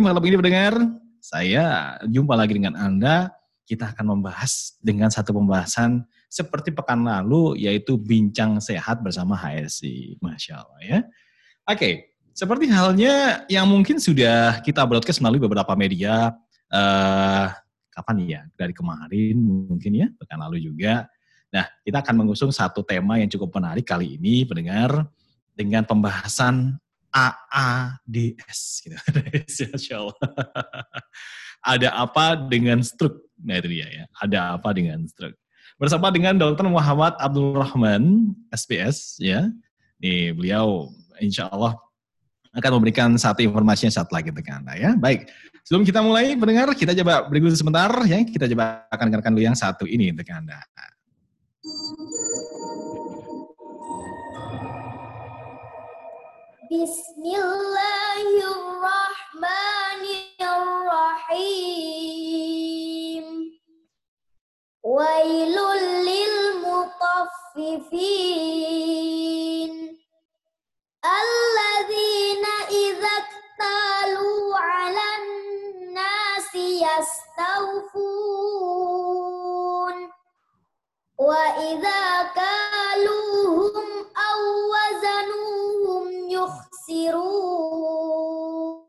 malam ini mendengar. Saya jumpa lagi dengan Anda. Kita akan membahas dengan satu pembahasan seperti pekan lalu, yaitu bincang sehat bersama HSI. Masya Allah ya. Oke, seperti halnya yang mungkin sudah kita broadcast melalui beberapa media, uh, kapan ya? Dari kemarin mungkin ya, pekan lalu juga. Nah, kita akan mengusung satu tema yang cukup menarik kali ini, pendengar, dengan pembahasan AIDS gitu. Masya Allah. Ada apa dengan stroke? Nah itu dia ya. Ada apa dengan stroke? Bersama dengan Dr. Muhammad Abdul Rahman, SPS ya. Nih beliau insya Allah akan memberikan satu informasi yang saat lagi untuk Anda ya. Baik, sebelum kita mulai mendengar, kita coba berikut sebentar ya. Kita coba akan dengarkan dulu yang satu ini untuk Anda. بسم الله الرحمن الرحيم. ويل للمطففين. الذين إذا اكتالوا على الناس يستوفون. وإذا كالوهم أو وزنوهم yukhsirun.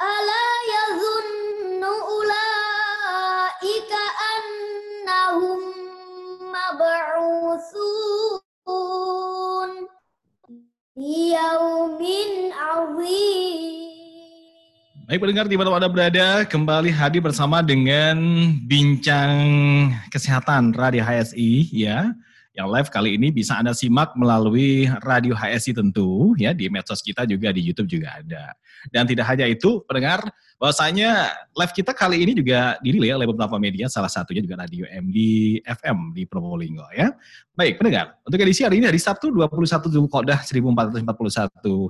Ala yadhunnu ulaika annahum mab'utsun yaumin azim. Baik pendengar di mana Anda berada, kembali hadir bersama dengan Bincang Kesehatan Radio HSI ya. Yang live kali ini bisa Anda simak melalui Radio HSI tentu ya di medsos kita juga di YouTube juga ada. Dan tidak hanya itu, pendengar, bahwasanya live kita kali ini juga dirilis oleh beberapa media, salah satunya juga Radio MD FM di Probolinggo ya. Baik, pendengar, untuk edisi hari ini hari Sabtu 21 Zulqa'dah 1441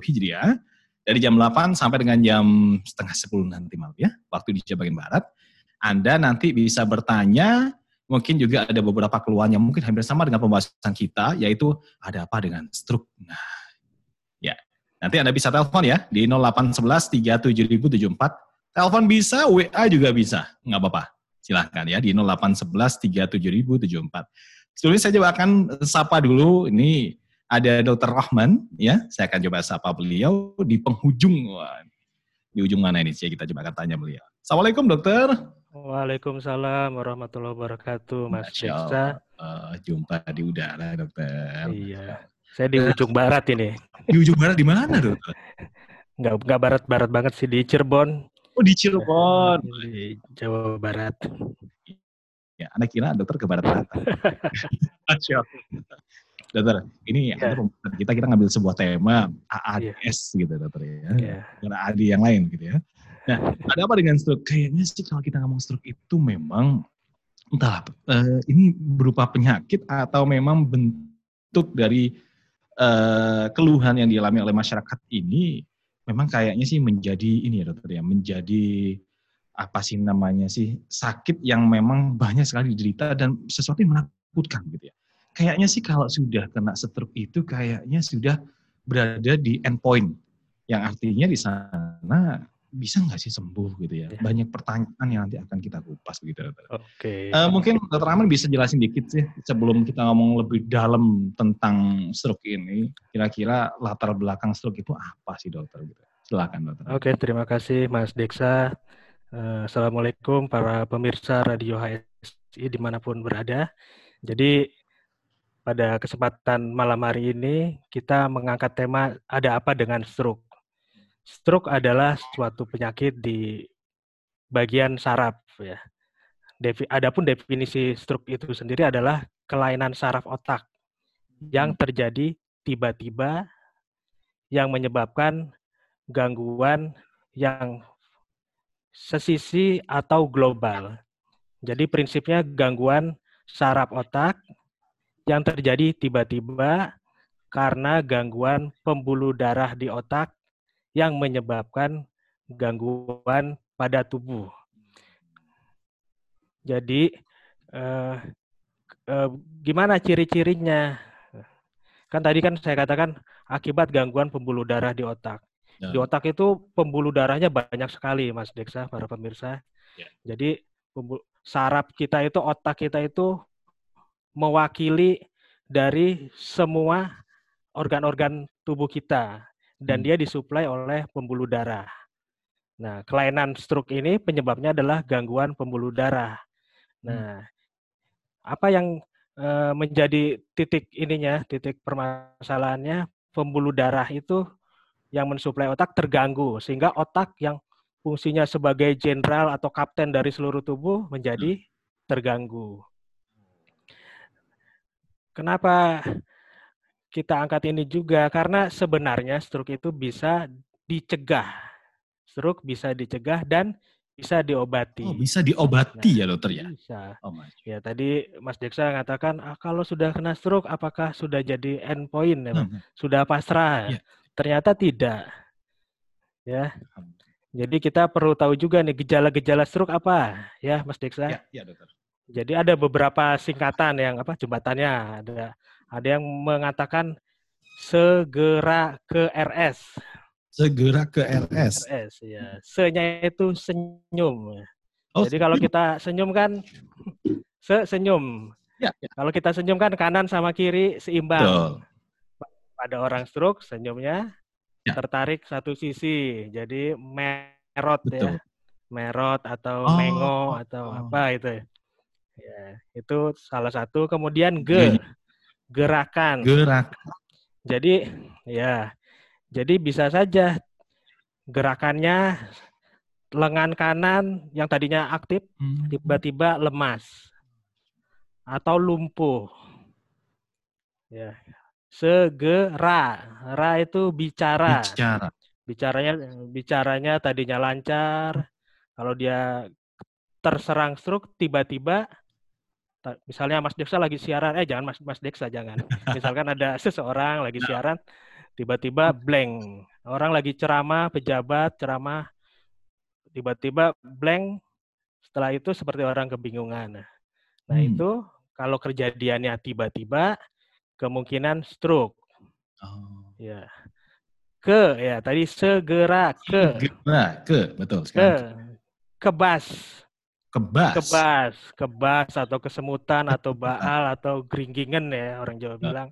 Hijriah dari jam 8 sampai dengan jam setengah 10 nanti malam ya, waktu di Jawa Barat. Anda nanti bisa bertanya, mungkin juga ada beberapa keluhan yang mungkin hampir sama dengan pembahasan kita, yaitu ada apa dengan stroke. Nah, ya. Nanti Anda bisa telepon ya, di 0811 37074. Telepon bisa, WA juga bisa, nggak apa-apa. Silahkan ya, di 0811 37074. Sebelumnya saya coba akan sapa dulu, ini ada Dr. Rahman, ya. Saya akan coba sapa beliau di penghujung. Di ujung mana ini sih kita coba akan tanya beliau. Assalamualaikum dokter. Waalaikumsalam warahmatullahi wabarakatuh, Mas Desa. Uh, jumpa di udara, dokter. Iya, saya di ujung barat ini. Di ujung barat di mana, dokter? Nggak, nggak barat-barat banget sih, di Cirebon. Oh, di Cirebon. Di Jawa Barat. Ya, Anda kira dokter ke barat-barat. dokter, ini Ya. ada pembahasan kita kita ngambil sebuah tema AIDS gitu dokter ya. Iya. Bukan AD yang lain gitu ya. Nah, ada apa dengan stroke? Kayaknya sih kalau kita ngomong stroke itu memang entah eh, ini berupa penyakit atau memang bentuk dari eh, keluhan yang dialami oleh masyarakat ini memang kayaknya sih menjadi ini ya dokter ya, menjadi apa sih namanya sih sakit yang memang banyak sekali diderita dan sesuatu yang menakutkan gitu ya. Kayaknya sih kalau sudah kena stroke itu kayaknya sudah berada di endpoint yang artinya di sana bisa nggak sih sembuh gitu ya? Ya. Banyak pertanyaan yang nanti akan kita kupas begitu. Oke. Eh, mungkin Dr. Rahman bisa jelasin dikit sih sebelum kita ngomong lebih dalam tentang stroke ini. Kira-kira latar belakang stroke itu apa sih dokter? Gitu. Silakan dokter. Oke, terima kasih Mas Deksa. Eh, Assalamualaikum para pemirsa Radio HSI di mana pun berada. Jadi pada kesempatan malam hari ini kita mengangkat tema ada apa dengan stroke. Stroke adalah suatu penyakit di bagian saraf ya. Defi, adapun definisi stroke itu sendiri adalah kelainan saraf otak yang terjadi tiba-tiba yang menyebabkan gangguan yang sesisi atau global. Jadi prinsipnya gangguan saraf otak yang terjadi tiba-tiba karena gangguan pembuluh darah di otak yang menyebabkan gangguan pada tubuh. Jadi eh, eh, gimana ciri-cirinya? Kan tadi kan saya katakan akibat gangguan pembuluh darah di otak. Di otak itu pembuluh darahnya banyak sekali, Mas Deksa, para pemirsa. Ya. Jadi saraf kita itu, otak kita itu mewakili dari semua organ-organ tubuh kita dan Hmm. dia disuplai oleh pembuluh darah. Nah, kelainan stroke ini penyebabnya adalah gangguan pembuluh darah. Nah, apa yang eh, menjadi titik ininya, titik permasalahannya pembuluh darah itu yang mensuplai otak terganggu sehingga otak yang fungsinya sebagai jenderal atau kapten dari seluruh tubuh menjadi terganggu. Kenapa kita angkat ini juga? Karena sebenarnya stroke itu bisa dicegah. Stroke bisa dicegah dan bisa diobati. Oh, bisa diobati ya dokter ya? Bisa. Oh, my. Ya tadi Mas Deksa mengatakan ah, kalau sudah kena stroke apakah sudah jadi endpoint ya, Pak? Hmm, sudah pasrah? Iya. Ternyata tidak. Ya. Jadi kita perlu tahu juga nih gejala-gejala stroke apa ya Mas Deksa? Ya, ya dokter. Jadi ada beberapa singkatan yang apa jembatannya ada ada yang mengatakan segera ke RS. Segera ke RS. RS ya. Se-nya itu senyum. Oh, Jadi kalau kita senyum kan se senyum. Ya, ya. Kalau kita senyum kan kanan sama kiri seimbang. Betul. Pada orang stroke senyumnya Ya. tertarik satu sisi. Jadi merot Betul. ya. Merot atau Oh, mengo atau oh. apa itu. Ya, itu salah satu. Kemudian Iya, G, gerakan. Gerak. Jadi ya, jadi bisa saja gerakannya lengan kanan yang tadinya aktif Hmm. tiba-tiba lemas atau lumpuh. Ya. Segera, ra itu bicara. Bicara. Bicaranya bicaranya tadinya lancar. Kalau dia terserang stroke tiba-tiba misalnya Mas Deksa lagi siaran, eh jangan Mas Mas Deksa jangan. Misalkan ada seseorang lagi siaran tiba-tiba blank. Orang lagi ceramah, pejabat ceramah tiba-tiba blank. Setelah itu seperti orang kebingungan. Nah, Hmm. itu kalau kejadiannya tiba-tiba kemungkinan stroke Oh. ya. Ke ya tadi segera ke Segera ke, betul. ke Sekarang kebas kebas. kebas kebas atau kesemutan atau baal atau geringgingan ya orang Jawa Nah. bilang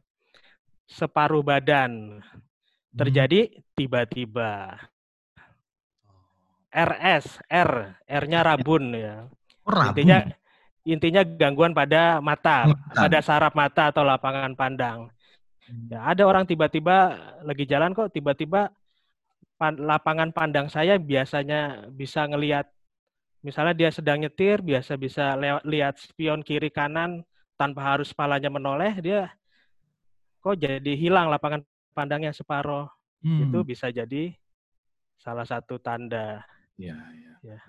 separuh badan Hmm. terjadi tiba-tiba RS R R-nya rabun ya Oh, rabun. intinya intinya gangguan pada mata Mata. pada saraf mata atau lapangan pandang ya ada orang tiba-tiba lagi jalan kok tiba-tiba pan- lapangan pandang saya biasanya bisa ngelihat misalnya dia sedang nyetir biasa bisa lewat lihat spion kiri kanan tanpa harus kepalanya menoleh dia kok jadi hilang lapangan pandangnya separuh Hmm. itu bisa jadi salah satu tanda Ya, ya. Ya.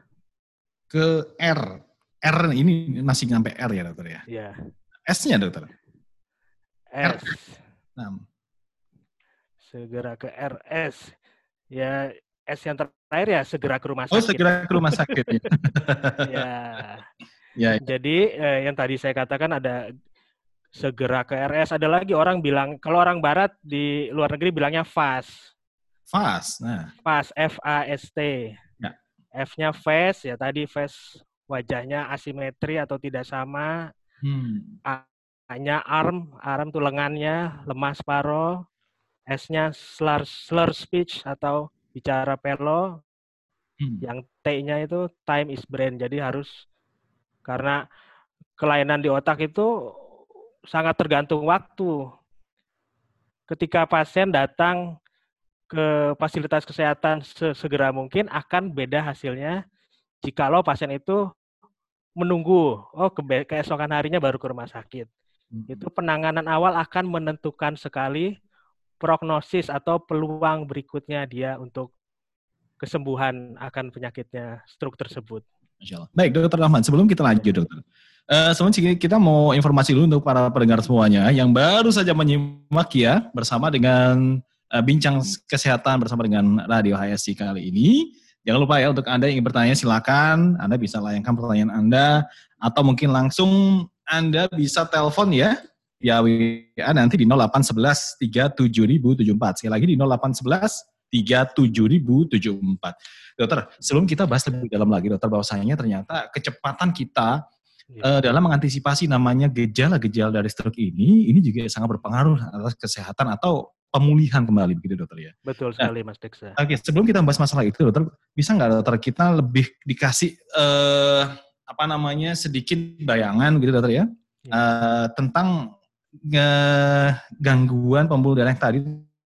Ke R. R ini masih sampai R ya dokter ya. ya S-nya dokter. R. S Nah, segera ke RS ya S yang terakhir ya segera ke rumah oh sakit segera ke rumah sakit ya. ya ya. Jadi eh, yang tadi saya katakan ada segera ke RS. Ada lagi orang bilang kalau orang Barat di luar negeri bilangnya fast, Fast. Nah, fast F A S T. Ya. F-nya face ya tadi face wajahnya asimetri atau tidak sama. hmm. A-nya arm, arm tuh lengannya lemas paro. S-nya slur, slur speech atau bicara pelo. Hmm. Yang T-nya itu time is brain. Jadi harus karena kelainan di otak itu sangat tergantung waktu. Ketika pasien datang ke fasilitas kesehatan sesegera mungkin akan beda hasilnya jikalau pasien itu menunggu oh ke keesokan harinya baru ke rumah sakit. Hmm. Itu penanganan awal akan menentukan sekali prognosis atau peluang berikutnya dia untuk kesembuhan akan penyakitnya stroke tersebut. Masya Allah. Baik, Dokter Rahman. Sebelum kita lanjut, Dokter. Uh, sebelum kita mau informasi dulu untuk para pendengar semuanya yang baru saja menyimak ya bersama dengan uh, bincang kesehatan bersama dengan Radio HSI kali ini. Jangan lupa ya untuk Anda yang ingin bertanya silakan Anda bisa layangkan pertanyaan Anda atau mungkin langsung Anda bisa telepon ya ya WA nanti di 0811 37074. Sekali lagi di 0811 37.074. Dokter, sebelum kita bahas lebih dalam lagi, dokter, bahwasanya ternyata kecepatan kita eh, dalam mengantisipasi namanya gejala-gejala dari stroke ini, ini juga sangat berpengaruh atas kesehatan atau pemulihan kembali begitu dokter ya. Betul sekali Mas Deksa. Oke, sebelum kita bahas masalah itu, dokter, bisa nggak dokter kita lebih dikasih eh, apa namanya sedikit bayangan gitu dokter ya, Ya. eh, tentang gangguan pembuluh darah yang tadi,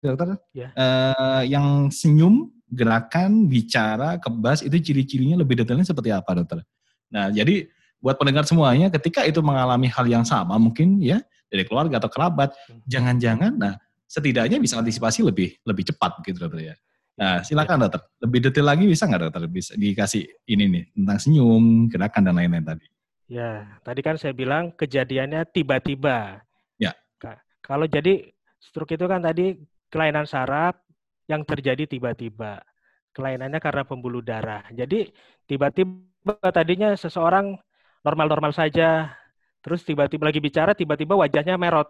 dokter, Ya. Eh, yang senyum, gerakan, bicara, kebas itu ciri-cirinya lebih detailnya seperti apa dokter? Nah, jadi buat pendengar semuanya, ketika itu mengalami hal yang sama, mungkin ya dari keluarga atau kerabat, Hmm. jangan-jangan, nah setidaknya bisa antisipasi lebih lebih cepat gitu dokter ya. Nah, silakan dokter. Lebih detail lagi bisa nggak dokter? Bisa dikasih ini nih tentang senyum, gerakan dan lain-lain tadi. Ya, tadi kan saya bilang kejadiannya tiba-tiba. Ka- Kalau jadi stroke itu kan tadi kelainan saraf yang terjadi tiba-tiba. Kelainannya karena pembuluh darah. Jadi tiba-tiba tadinya seseorang normal-normal saja, terus tiba-tiba lagi bicara, tiba-tiba wajahnya merot,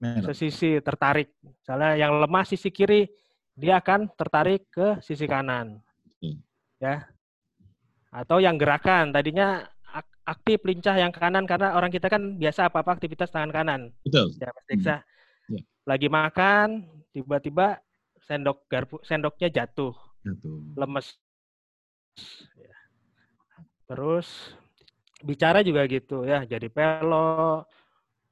Merah. sesisi tertarik. Misalnya yang lemah sisi kiri, dia akan tertarik ke sisi kanan. Ya. Atau yang gerakan, tadinya aktif lincah yang kanan karena orang kita kan biasa apa-apa aktivitas tangan kanan. Betul. Ya, Mas Deksa. Ya. Lagi makan, tiba-tiba sendok garpu sendoknya jatuh, Betul. lemes. Ya. Terus bicara juga gitu ya, jadi pelo,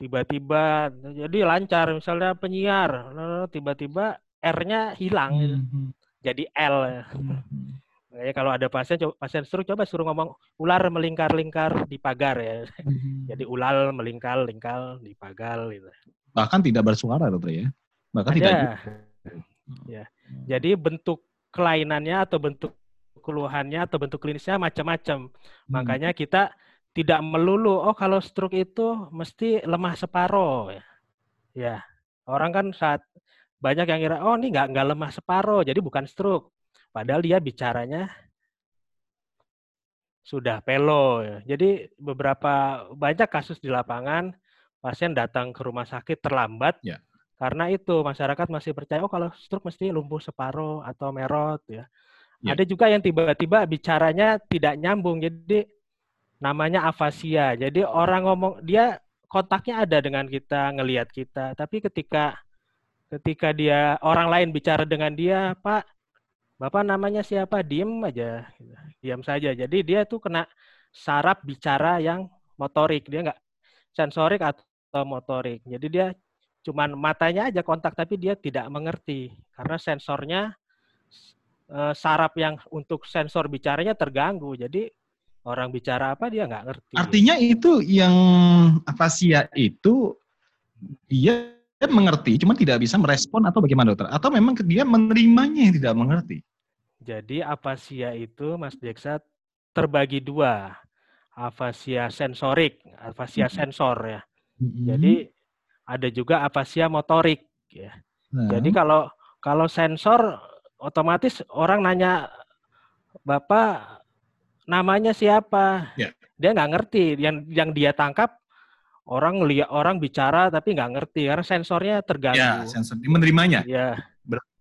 tiba-tiba jadi lancar misalnya penyiar, tiba-tiba R-nya hilang gitu. Mhm. jadi L. Mhm. Makanya kalau ada pasien coba, pasien stroke coba suruh ngomong ular melingkar-lingkar di pagar ya. Mhm. Jadi ulal melingkar-lingkar di pagar gitu. Bahkan tidak bersuara dokter ya. Bahkan tidak Ada. Ya. Jadi bentuk kelainannya atau bentuk keluhannya atau bentuk klinisnya macam-macam. Hmm. Makanya kita tidak melulu oh kalau stroke itu mesti lemah separoh ya. Ya. Orang kan saat banyak yang kira oh ini nggak nggak lemah separoh jadi bukan stroke. Padahal dia bicaranya sudah pelo. Jadi beberapa banyak kasus di lapangan pasien datang ke rumah sakit terlambat Ya. karena itu masyarakat masih percaya oh kalau stroke mesti lumpuh separuh atau merot ya. Ya. Ada juga yang tiba-tiba bicaranya tidak nyambung jadi namanya afasia. Jadi orang ngomong dia kontaknya ada dengan kita, ngelihat kita, tapi ketika ketika dia orang lain bicara dengan dia, Pak, Bapak namanya siapa? Diem aja, diam saja. Jadi dia tuh kena saraf bicara yang motorik, dia nggak sensorik atau motorik. Jadi dia cuman matanya aja kontak, tapi dia tidak mengerti karena sensornya eh, saraf yang untuk sensor bicaranya terganggu. Jadi orang bicara apa dia nggak ngerti. Artinya itu yang afasia itu dia mengerti, cuma tidak bisa merespon atau bagaimana dokter? Atau memang dia menerimanya yang tidak mengerti? Jadi afasia itu Mas Deksa terbagi dua. Afasia sensorik, afasia sensor ya. Jadi ada juga afasia motorik ya. Nah, Jadi kalau kalau sensor otomatis orang nanya Bapak namanya siapa? Ya. Dia nggak ngerti. Yang yang dia tangkap orang lihat orang bicara tapi nggak ngerti karena sensornya ya terganggu. sensor menerimanya. Ya,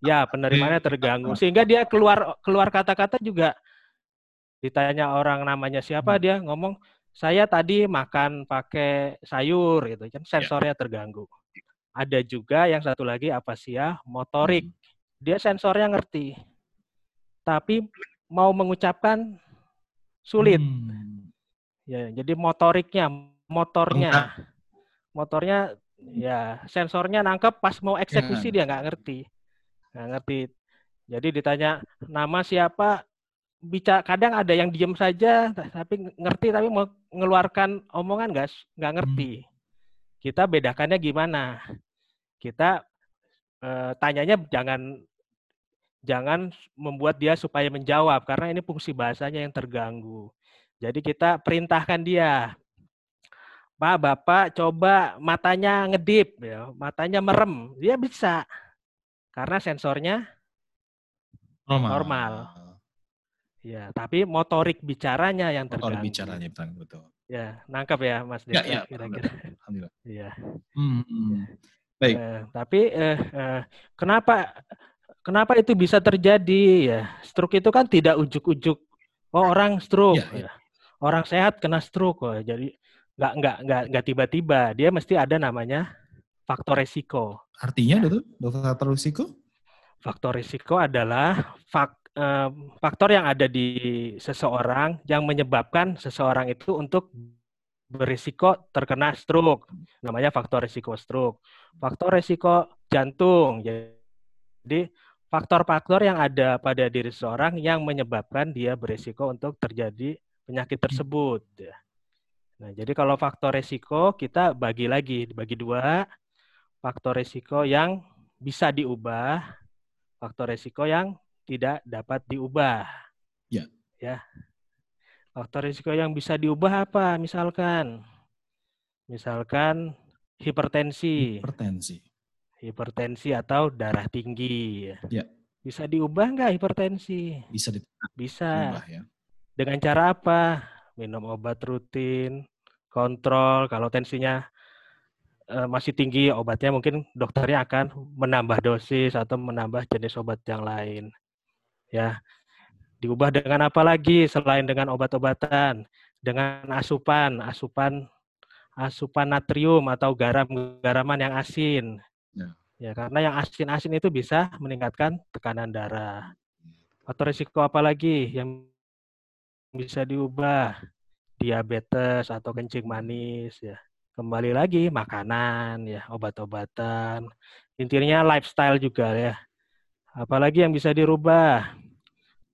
ya penerimaannya terganggu sehingga dia keluar keluar kata-kata juga ditanya orang namanya siapa Hmm. dia ngomong saya tadi makan pakai sayur gitu Ya. kan sensornya terganggu. Ada juga yang satu lagi afasia motorik. Dia sensornya ngerti. Tapi mau mengucapkan sulit. Hmm. Ya, jadi motoriknya, motornya, motornya, ya sensornya nangkep pas mau eksekusi Ya. dia nggak ngerti, nggak ngerti. Jadi ditanya nama siapa, bicara kadang ada yang diem saja, tapi ngerti tapi mau mengeluarkan omongan nggak nggak ngerti. Kita bedakannya gimana? Kita eh, tanyanya jangan jangan membuat dia supaya menjawab karena ini fungsi bahasanya yang terganggu. Jadi kita perintahkan dia, Pak, Bapak coba matanya ngedip, ya, matanya merem, dia bisa karena sensornya Normal. Normal. ya, tapi motorik bicaranya yang terganggu. bicaranya betul. betul. Ya, nangkap ya Mas Ya, Deka ya, kira-kira. Alhamdulillah. Iya. Hmm, hmm. Baik. Eh, tapi eh, eh, kenapa kenapa itu bisa terjadi ya? Stroke itu kan tidak ujuk-ujuk oh orang stroke Iya, iya. ya. Orang sehat kena stroke kok. Jadi nggak nggak nggak nggak tiba-tiba. Dia mesti ada namanya faktor resiko. Artinya dokter, dokter risiko? Faktor risiko adalah fak- eh, faktor yang ada di seseorang yang menyebabkan seseorang itu untuk berisiko terkena stroke. Namanya faktor risiko stroke. Faktor risiko jantung. Jadi faktor-faktor yang ada pada diri seseorang yang menyebabkan dia berisiko untuk terjadi penyakit tersebut. ya. Nah, jadi kalau faktor risiko kita bagi lagi, dibagi dua. Faktor risiko yang bisa diubah, faktor risiko yang tidak dapat diubah. Ya. Ya. Faktor risiko yang bisa diubah apa? Misalkan, misalkan hipertensi, Hipertensi. hipertensi atau darah tinggi. Ya. Bisa diubah nggak hipertensi? Bisa Bisa. diubah ya. Dengan cara apa? Minum obat rutin, kontrol. Kalau tensinya eh, masih tinggi, obatnya mungkin dokternya akan menambah dosis atau menambah jenis obat yang lain. Ya. Diubah dengan apa lagi selain dengan obat-obatan? Dengan asupan, asupan asupan natrium atau garam-garaman yang asin. Ya. Ya, karena yang asin-asin itu bisa meningkatkan tekanan darah. Atau risiko apa lagi yang bisa diubah? Diabetes atau kencing manis ya. Kembali lagi makanan ya, obat-obatan. Intinya lifestyle juga ya. Apalagi yang bisa dirubah?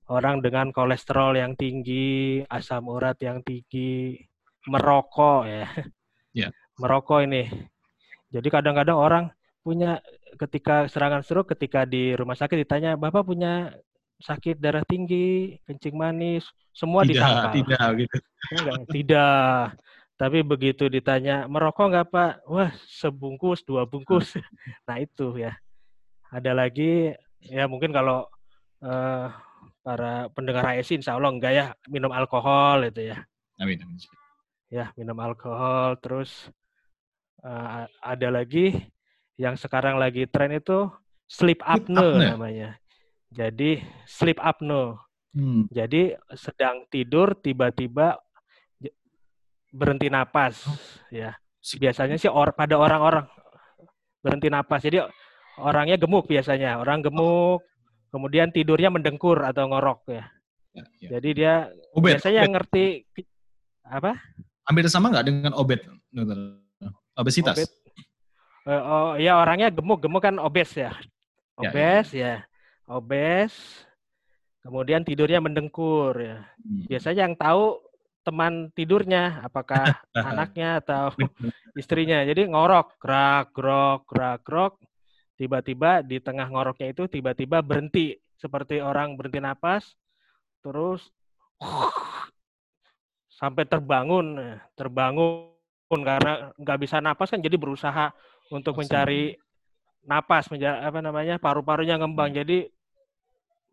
Orang dengan kolesterol yang tinggi, asam urat yang tinggi, merokok ya. Ya. Merokok ini. Jadi kadang-kadang orang punya ketika serangan stroke ketika di rumah sakit ditanya, "Bapak punya sakit darah tinggi, kencing manis, semua Tidak, disangkal. tidak gitu. Enggak, tidak. Tapi begitu ditanya, merokok nggak Pak? Wah, sebungkus, dua bungkus. Nah itu ya. Ada lagi, ya mungkin kalau eh, para pendengar HSI insya Allah enggak ya, minum alkohol itu ya. Amin. amin. Ya, minum alkohol. Terus eh, ada lagi yang sekarang lagi tren itu sleep apnea apnea. namanya. Jadi sleep apnea. Hmm. Jadi sedang tidur tiba-tiba berhenti napas ya. Biasanya sih or, pada orang-orang berhenti napas. Jadi orangnya gemuk biasanya, orang gemuk kemudian tidurnya mendengkur atau ngorok ya. Ya, ya. Jadi dia Obet, biasanya obet. ngerti apa? Hampir sama nggak dengan obet? Obesitas. Obet. Eh, oh ya orangnya gemuk, gemuk kan obes ya. Ya, ya. Obes ya. Obes. Kemudian tidurnya mendengkur ya. Hmm. biasanya yang tahu teman tidurnya apakah anaknya atau istrinya. Jadi ngorok gerak grok gerak grok tiba-tiba di tengah ngoroknya itu tiba-tiba berhenti seperti orang berhenti napas terus sampai terbangun. Terbangun karena nggak bisa napas kan jadi berusaha untuk mencari napas. menja- apa namanya paru-parunya ngembang. Jadi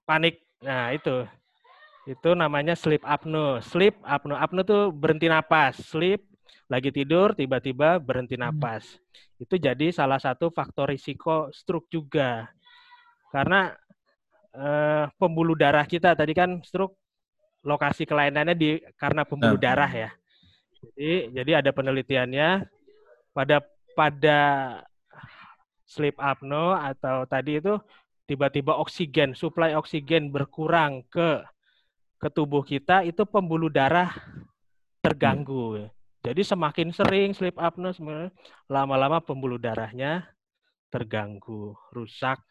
panik. Nah itu itu namanya sleep apnea. Sleep apnea. Apnea tuh berhenti napas. Sleep lagi tidur tiba-tiba berhenti napas. Itu jadi salah satu faktor risiko stroke juga. Karena eh, pembuluh darah kita tadi kan stroke lokasi kelainannya di karena pembuluh Nah. darah ya. Jadi jadi ada penelitiannya pada pada sleep apnea atau tadi itu tiba-tiba oksigen, suplai oksigen berkurang ke ke tubuh kita itu pembuluh darah terganggu. Jadi semakin sering sleep apnea lama-lama pembuluh darahnya terganggu, rusak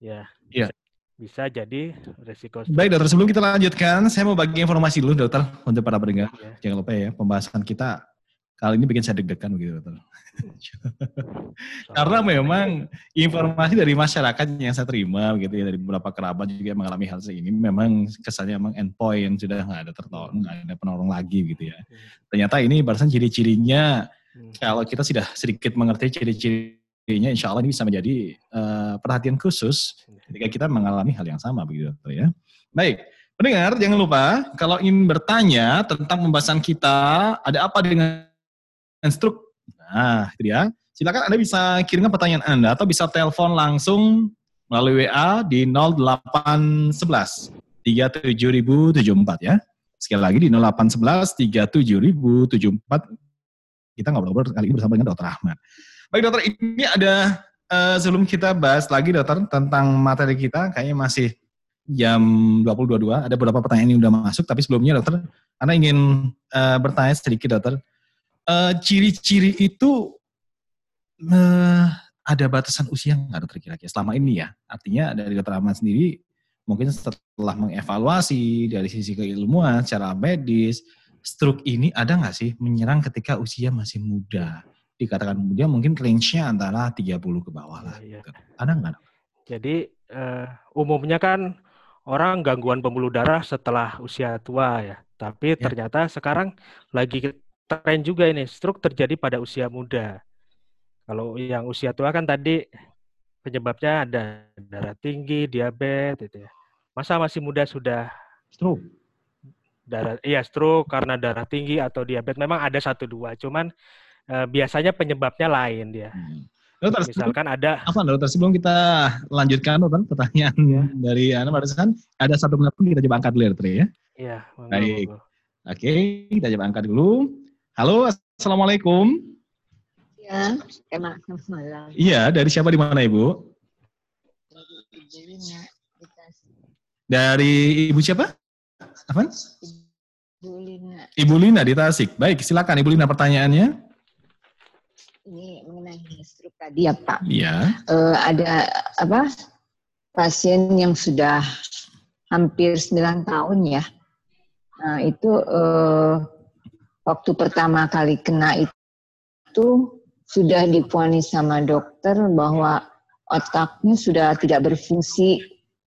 ya. Iya. Bisa jadi resiko Baik dokter, sebelum kita lanjutkan, saya mau bagi informasi dulu dokter untuk para pendengar. Ya. Jangan lupa ya, pembahasan kita kali ini bikin saya deg-degan begitu dokter. Karena memang informasi dari masyarakat yang saya terima gitu ya dari beberapa kerabat juga mengalami hal ini memang kesannya memang endpoint yang sudah nggak ada tertolong, nggak ada penolong lagi gitu ya. Ternyata ini barusan ciri-cirinya Hmm. kalau kita sudah sedikit mengerti ciri-cirinya, insya Allah ini bisa menjadi eh, perhatian khusus ketika kita mengalami hal yang sama begitu dokter ya. Baik, pendengar jangan lupa kalau ingin bertanya tentang pembahasan kita ada apa dengan stroke. Nah, itu dia. Silakan Anda bisa kirimkan pertanyaan Anda atau bisa telepon langsung melalui WA di 0811 37074 ya. Sekali lagi di 0811 37074 kita ngobrol-ngobrol kali ini bersama dengan Dokter Ahmad. Baik dokter, ini ada uh, sebelum kita bahas lagi dokter tentang materi kita, kayaknya masih jam 20.22, ada beberapa pertanyaan yang sudah masuk, tapi sebelumnya dokter, Anda ingin uh, bertanya sedikit dokter, uh, ciri-ciri itu uh, ada batasan usia nggak dokter kira-kira selama ini ya? Artinya dari dokter Ahmad sendiri, mungkin setelah mengevaluasi dari sisi keilmuan, secara medis, stroke ini ada nggak sih menyerang ketika usia masih muda? Dikatakan muda mungkin range-nya antara 30 ke bawah lah. Iya, iya. Gitu. Ada nggak? Jadi uh, umumnya kan orang gangguan pembuluh darah setelah usia tua ya. Tapi Ya. ternyata sekarang lagi tren juga ini stroke terjadi pada usia muda. Kalau yang usia tua kan tadi penyebabnya ada darah tinggi, diabetes itu ya. Masa masih muda sudah Stroke. darah iya stroke karena darah tinggi atau diabetes memang ada satu dua cuman eh, biasanya penyebabnya lain dia Hmm. Dokter, misalkan ada apa dokter sebelum kita lanjutkan dokter pertanyaan Ya. dari Anda barusan ada satu penelpon kita coba angkat dulu ya dokter ya. ya monggo, Baik. Oke, kita coba angkat dulu. Halo, assalamualaikum. Ya, emang malam. Iya, dari siapa di mana ibu? Dari Ibu Lina. Dari ibu siapa? Apa? Ibu Lina, Ibu Lina di Tasik. Baik, silakan Ibu Lina pertanyaannya. ini mengenai stroke tadi ya Pak. Iya. Eh, ada apa pasien yang sudah hampir 9 tahun ya. Nah, itu eh, waktu pertama kali kena itu sudah diponis sama dokter bahwa otaknya sudah tidak berfungsi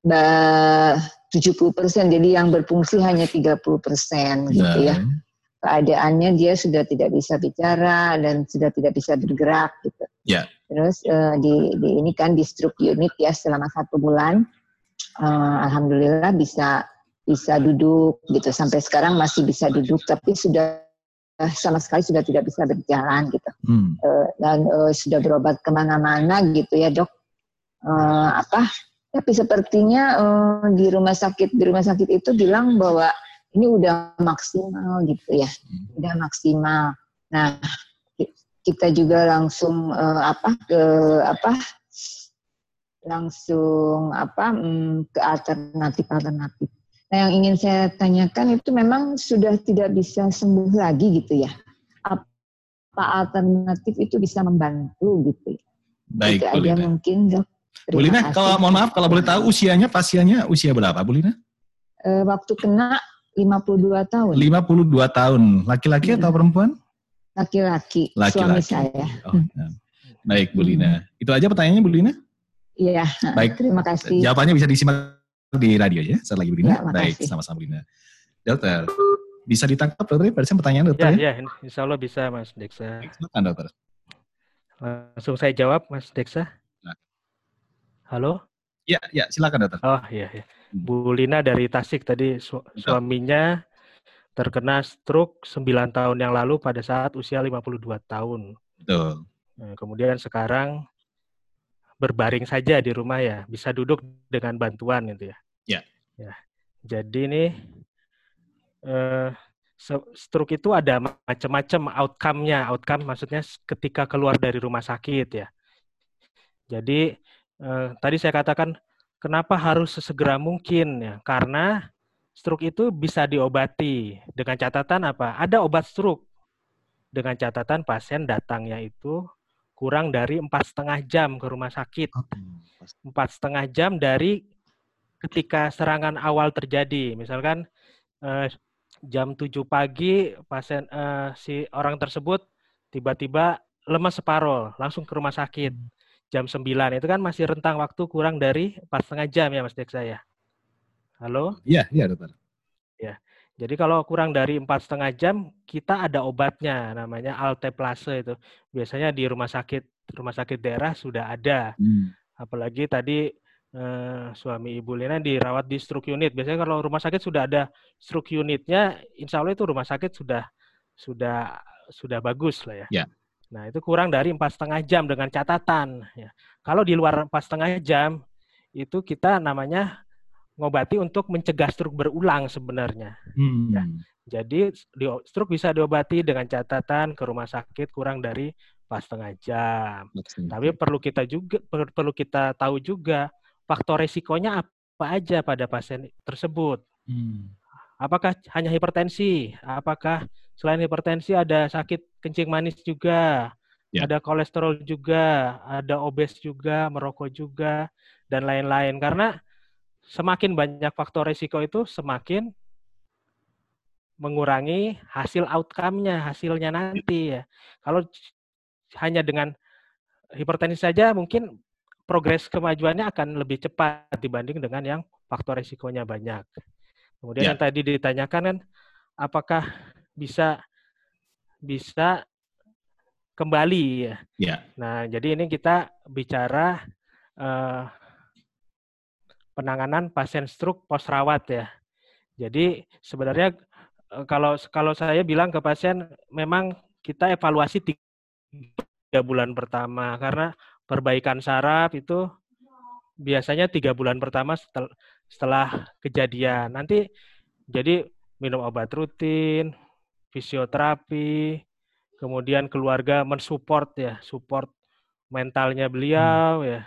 ba- 70%, jadi yang berfungsi hanya 30% gitu ya. Keadaannya dia sudah tidak bisa bicara dan sudah tidak bisa bergerak gitu. Ya. Terus eh, di, di ini kan di stroke unit ya selama satu bulan, eh, alhamdulillah bisa bisa duduk gitu. Sampai sekarang masih bisa duduk, tapi sudah sama sekali sudah tidak bisa berjalan gitu. Hmm. Eh, dan eh, sudah berobat ke mana-mana gitu ya dok. Eh, apa? Tapi sepertinya eh, di rumah sakit di rumah sakit itu bilang bahwa ini udah maksimal gitu ya, udah maksimal. Nah ki- kita juga langsung eh, apa ke apa langsung apa mm, ke alternatif alternatif. Nah yang ingin saya tanyakan itu memang sudah tidak bisa sembuh lagi gitu ya. Apa alternatif itu bisa membantu gitu? ya? Baik, itu Bu aja Lina. mungkin dok. Bu Lina, kalau mohon maaf kalau boleh tahu usianya pasiennya usia berapa, Bu Lina? Eh, waktu kena 52 tahun, 52 tahun. Laki-laki atau perempuan? laki-laki, suami saya. Oh, ya. Baik, Bu Lina. Itu aja pertanyaannya, Bu Lina? Iya, Baik. terima kasih. Jawabannya bisa disimak di radio ya, saat lagi Bu Lina. Ya. Baik, sama-sama Bu Lina. Dokter, bisa ditangkap dokter? Barusan pertanyaan ya dokter ya? ya insya Allah bisa Mas Deksa Silakan dokter. langsung saya jawab Mas Deksa Nah. halo Ya, ya, silakan dokter. oh iya ya. Bu Lina dari Tasik tadi su- suaminya terkena stroke 9 tahun yang lalu pada saat usia 52 tahun Betul. Nah, kemudian sekarang berbaring saja di rumah ya, bisa duduk dengan bantuan gitu ya. Ya. Ya. Jadi ini eh, stroke itu ada ma- macam-macam outcome-nya. Outcome maksudnya ketika keluar dari rumah sakit ya. Jadi eh, tadi saya katakan kenapa harus sesegera mungkin ya? Karena stroke itu bisa diobati dengan catatan apa? Ada obat stroke dengan catatan pasien datangnya itu kurang dari empat setengah jam ke rumah sakit. Empat setengah jam dari ketika serangan awal terjadi. Misalkan eh, jam 7 pagi pasien eh, si orang tersebut tiba-tiba lemas separuh langsung ke rumah sakit. Jam 9 itu kan masih rentang waktu kurang dari empat setengah jam ya Mas Deksa ya halo? Iya, iya dokter. Jadi kalau kurang dari empat setengah jam, kita ada obatnya, namanya alteplase itu. Biasanya di rumah sakit rumah sakit daerah sudah ada. Hmm. Apalagi tadi eh, suami Ibu Lena dirawat di stroke unit. Biasanya kalau rumah sakit sudah ada stroke unitnya, insya Allah itu rumah sakit sudah sudah sudah bagus lah ya. Ya. Nah itu kurang dari empat setengah jam dengan catatan. Ya. Kalau di luar empat setengah jam, itu kita namanya ngobati untuk mencegah stroke berulang sebenarnya. Hmm. Ya. Jadi di, stroke bisa diobati dengan catatan ke rumah sakit kurang dari pas setengah jam. Tapi perlu kita juga per- perlu kita tahu juga faktor resikonya apa aja pada pasien tersebut. Hmm. Apakah hanya hipertensi? Apakah selain hipertensi ada sakit kencing manis juga? Ya. Ada kolesterol juga, ada obes juga, merokok juga, dan lain-lain. Karena semakin banyak faktor resiko itu semakin mengurangi hasil outcome-nya, hasilnya nanti ya. Kalau hanya dengan hipertensi saja mungkin progres kemajuannya akan lebih cepat dibanding dengan yang faktor resikonya banyak. Kemudian Ya. yang tadi ditanyakan kan apakah bisa bisa kembali ya. Ya. Nah, jadi ini kita bicara eh, penanganan pasien stroke post rawat ya. Jadi sebenarnya eh, kalau kalau saya bilang ke pasien memang kita evaluasi tiga bulan pertama karena perbaikan saraf itu biasanya tiga bulan pertama setel- setelah kejadian. Nanti jadi minum obat rutin, fisioterapi, kemudian keluarga mensupport ya, support mentalnya beliau ya.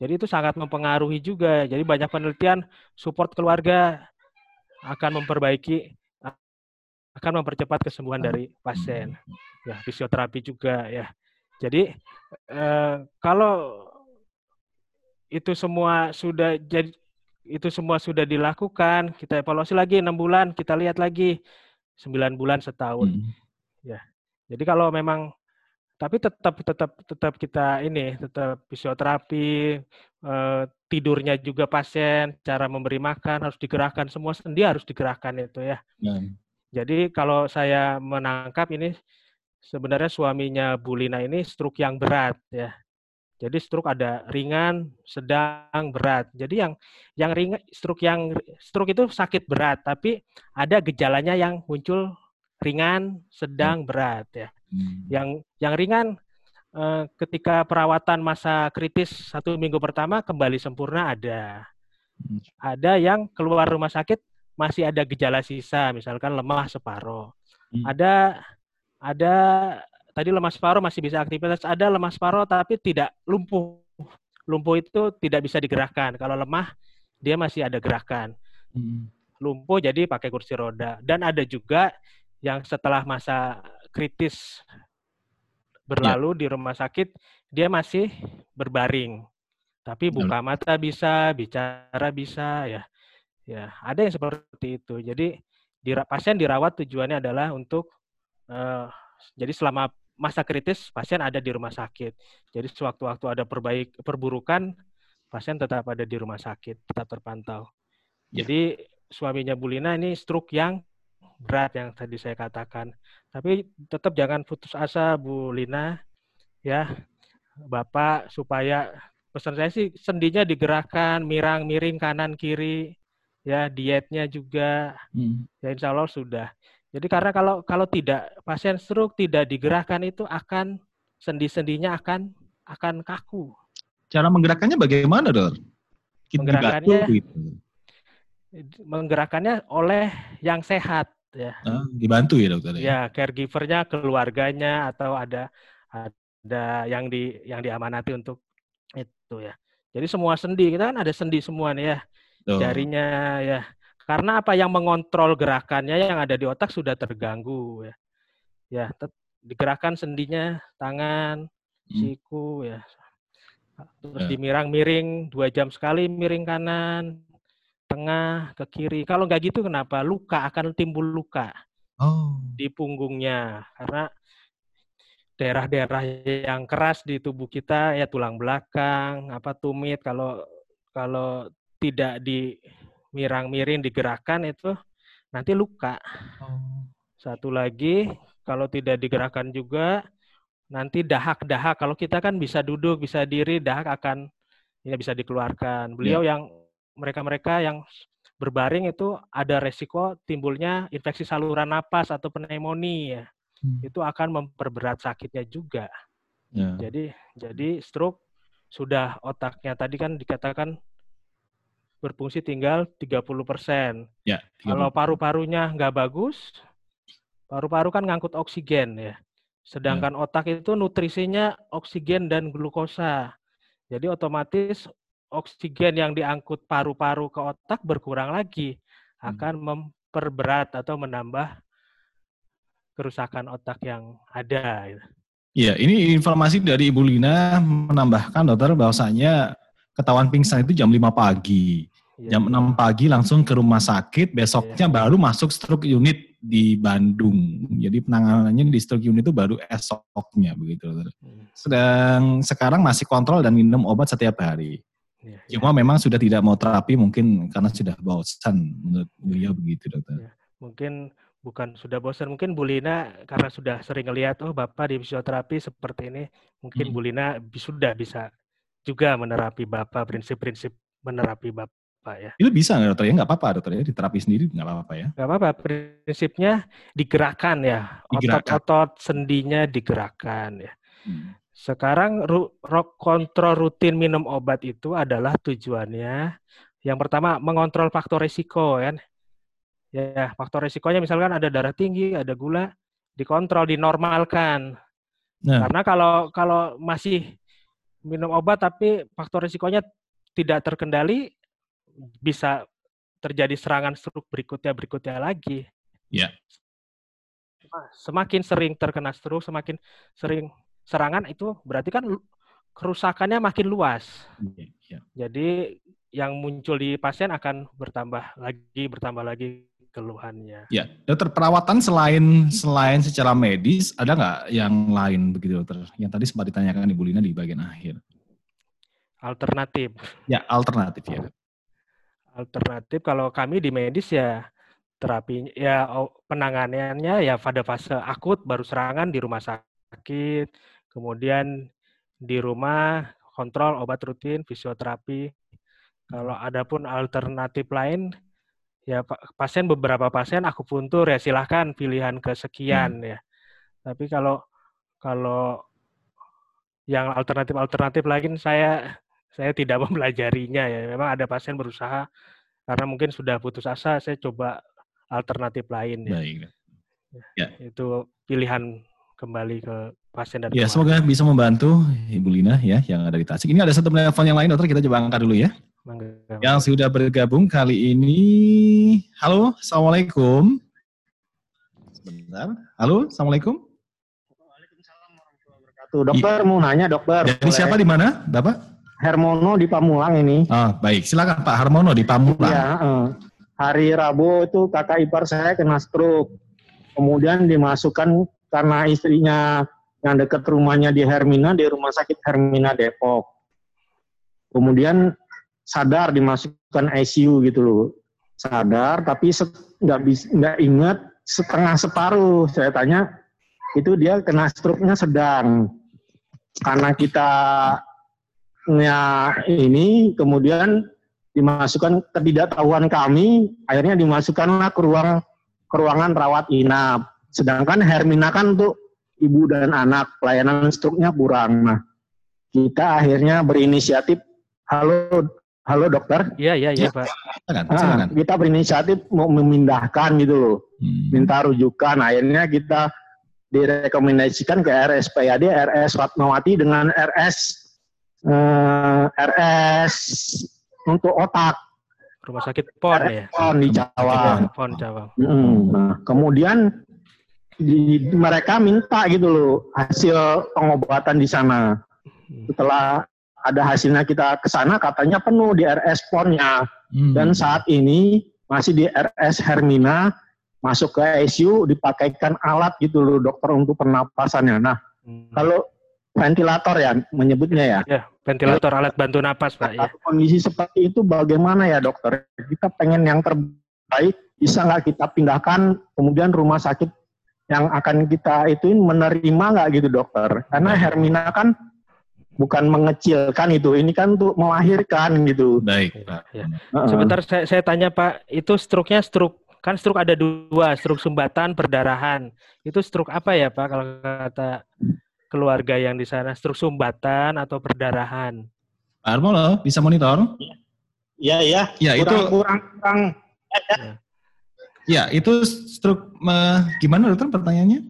Jadi itu sangat mempengaruhi juga. Jadi banyak penelitian support keluarga akan memperbaiki akan mempercepat kesembuhan dari pasien. Ya, fisioterapi juga ya. Jadi eh, kalau itu semua sudah jadi itu semua sudah dilakukan, kita evaluasi lagi enam bulan, kita lihat lagi sembilan bulan setahun. Hmm. Jadi kalau memang tapi tetap tetap tetap kita ini tetap fisioterapi eh, tidurnya juga pasien cara memberi makan harus digerakkan semua sendi harus digerakkan itu ya. Nah, Jadi kalau saya menangkap ini sebenarnya suaminya Bu Lina ini stroke yang berat ya. Jadi stroke ada ringan, sedang, berat. Jadi yang yang ringan stroke yang stroke itu sakit berat, tapi ada gejalanya yang muncul ringan, sedang, berat ya. hmm. Yang yang ringan eh, ketika perawatan masa kritis satu minggu pertama kembali sempurna ada. Hmm. Ada yang keluar rumah sakit masih ada gejala sisa, misalkan lemah separuh. Hmm. Ada ada tadi lemah separuh masih bisa aktivitas, ada lemah separuh tapi tidak lumpuh. Lumpuh itu tidak bisa digerakkan. Kalau lemah dia masih ada gerakan. Hmm. Lumpuh jadi pakai kursi roda. Dan ada juga yang setelah masa kritis berlalu di rumah sakit dia masih berbaring. Tapi buka mata bisa, bicara bisa ya. Ya, ada yang seperti itu. Jadi dira- pasien dirawat tujuannya adalah untuk eh, jadi selama masa kritis pasien ada di rumah sakit. Jadi sewaktu-waktu ada perbaik perburukan pasien tetap ada di rumah sakit, tetap terpantau. Ya. Jadi suaminya Bulina ini stroke yang berat yang tadi saya katakan. Tapi tetap jangan putus asa Bu Lina ya. Bapak supaya pesan saya sih sendinya digerakkan, mirang miring kanan kiri ya, dietnya juga Hmm. ya insya Allah sudah. Jadi karena kalau kalau tidak pasien stroke tidak digerakkan itu akan sendi-sendinya akan akan kaku. Cara menggerakkannya bagaimana? Kita Menggerakkannya- gitu. Menggerakkannya oleh yang sehat ya. Ah, dibantu ya, dokter? ya? Ya, caregivernya, keluarganya atau ada ada yang di yang diamanati untuk itu ya. Jadi semua sendi kita kan ada sendi semua nih ya. Tuh. jarinya ya. Karena apa yang mengontrol gerakannya yang ada di otak sudah terganggu ya. Ya, digerakkan sendinya, tangan, Hmm. siku ya. Terus Ya. dimirang miring dua jam sekali miring kanan, tengah ke kiri. Kalau nggak gitu kenapa? Luka akan timbul luka Oh. di punggungnya karena daerah-daerah yang keras di tubuh kita ya tulang belakang, apa tumit kalau kalau tidak di mirang-miring digerakkan itu nanti luka. Oh. Satu lagi kalau tidak digerakkan juga nanti dahak-dahak. Kalau kita kan bisa duduk, bisa diri, dahak akan ya bisa dikeluarkan. Beliau yang mereka-mereka yang berbaring itu ada resiko timbulnya infeksi saluran napas atau pneumonia. Hmm. Itu akan memperberat sakitnya juga. Ya. Jadi jadi stroke sudah otaknya tadi kan dikatakan berfungsi tinggal 30%. Ya, Kalau paru-parunya nggak bagus, paru-paru kan ngangkut oksigen ya. Sedangkan otak itu nutrisinya oksigen dan glukosa. Jadi otomatis oksigen yang diangkut paru-paru ke otak berkurang lagi, akan memperberat atau menambah kerusakan otak yang ada. Iya, ini informasi dari Ibu Lina menambahkan dokter bahwasanya ketahuan pingsan itu jam 5 pagi. Iya. Jam 6 pagi langsung ke rumah sakit, besoknya baru masuk stroke unit di Bandung. Jadi penanganannya di stroke unit itu baru esoknya begitu. Hmm, Sedang sekarang masih kontrol dan minum obat setiap hari. Iya. Cuma memang sudah tidak mau terapi mungkin karena sudah bosan menurut beliau begitu dokter. Mungkin bukan sudah bosan, mungkin Bu Lina karena sudah sering ngelihat, oh Bapak di fisioterapi seperti ini, mungkin Hmm. Bu Lina sudah bisa juga menerapi Bapak, prinsip-prinsip menerapi Bapak ya. Itu bisa nggak dokter ya? Nggak apa-apa dokter ya, di terapi sendiri nggak apa-apa ya. Gak apa-apa, prinsipnya digerakkan ya, otot-otot sendinya digerakkan ya. Hmm. Sekarang ru- ro- kontrol rutin minum obat itu adalah tujuannya yang pertama mengontrol faktor risiko kan. Ya, faktor risikonya misalkan ada darah tinggi, ada gula, dikontrol, dinormalkan. Nah. Karena kalau kalau masih minum obat tapi faktor risikonya tidak terkendali bisa terjadi serangan stroke berikutnya berikutnya lagi. Ya. Semakin sering terkena stroke, semakin sering serangan itu berarti kan kerusakannya makin luas. Iya, iya. Jadi yang muncul di pasien akan bertambah lagi, bertambah lagi keluhannya. Ya, dokter perawatan selain selain secara medis ada nggak yang lain begitu dokter? Yang tadi sempat ditanyakan Ibu Lina di bagian akhir. Alternatif. Ya, alternatif ya. Alternatif kalau kami di medis ya terapi ya penanganannya ya pada fase akut baru serangan di rumah sakit, kemudian di rumah kontrol obat rutin, fisioterapi. Kalau ada pun alternatif lain ya pa- pasien beberapa pasien akupuntur ya silahkan pilihan kesekian ya. Tapi kalau kalau yang alternatif-alternatif lain saya saya tidak mempelajarinya ya. Memang ada pasien berusaha karena mungkin sudah putus asa, saya coba alternatif lain ya. Baik. Itu pilihan kembali ke pasien dan Ya, keluarga. semoga bisa membantu Ibu Lina ya yang ada di Tasik. Ini ada satu telepon yang lain dokter, kita coba angkat dulu ya. Mangga. Yang sudah bergabung kali ini. Halo, Assalamualaikum. Sebentar. Halo, Assalamualaikum. Tuh, dokter mau nanya dokter. Dari Boleh? siapa di mana, Bapak? Hermono di Pamulang ini. Ah, baik. Silakan Pak Harmono di Pamulang. Iya, eh. hari Rabu itu kakak ipar saya kena stroke. Kemudian dimasukkan karena istrinya yang dekat rumahnya di Hermina di rumah sakit Hermina Depok. Kemudian sadar dimasukkan ICU gitu loh. Sadar tapi nggak nggak ingat setengah separuh. Saya tanya itu dia kena stroke-nya sedang. Karena kita nya ini kemudian dimasukkan ketidaktahuan kami akhirnya dimasukkanlah ke ruang ke ruangan rawat inap sedangkan Hermina kan untuk ibu dan anak pelayanan struknya kurang nah kita akhirnya berinisiatif halo halo dokter Iya, iya, iya, Ya. Pak. Silakan, Ah, silakan. kita berinisiatif mau memindahkan gitu loh Hmm. minta rujukan akhirnya kita direkomendasikan ke RSPAD RS Fatmawati dengan RS eh, RS untuk otak Rumah sakit PON ya. PON di Jawa. PON Jawa. Mm, Nah, kemudian di, mereka minta gitu loh hasil pengobatan di sana. Setelah ada hasilnya kita ke sana katanya penuh di RS PON-nya Hmm. dan saat ini masih di RS Hermina masuk ke ICU dipakaikan alat gitu loh dokter untuk pernapasannya. Nah, Hmm. kalau ventilator ya menyebutnya ya. Ya, ventilator alat bantu napas, Pak ya. Kondisi seperti itu bagaimana ya dokter? Kita pengen yang terbaik, bisa nggak kita pindahkan kemudian rumah sakit yang akan kita itu menerima nggak gitu dokter? Karena Hermina kan bukan mengecilkan itu, ini kan untuk melahirkan gitu. Baik, Ya, Pak. ya. Sebentar saya, saya tanya Pak, itu struknya struk kan struk ada dua, struk sumbatan, perdarahan. Itu struk apa ya Pak kalau kata keluarga yang di sana? Struk sumbatan atau perdarahan? Pak Harmono bisa monitor? Iya, iya. Ya, itu Kurang, kurang, kurang. ya itu struk me- gimana dokter pertanyaannya?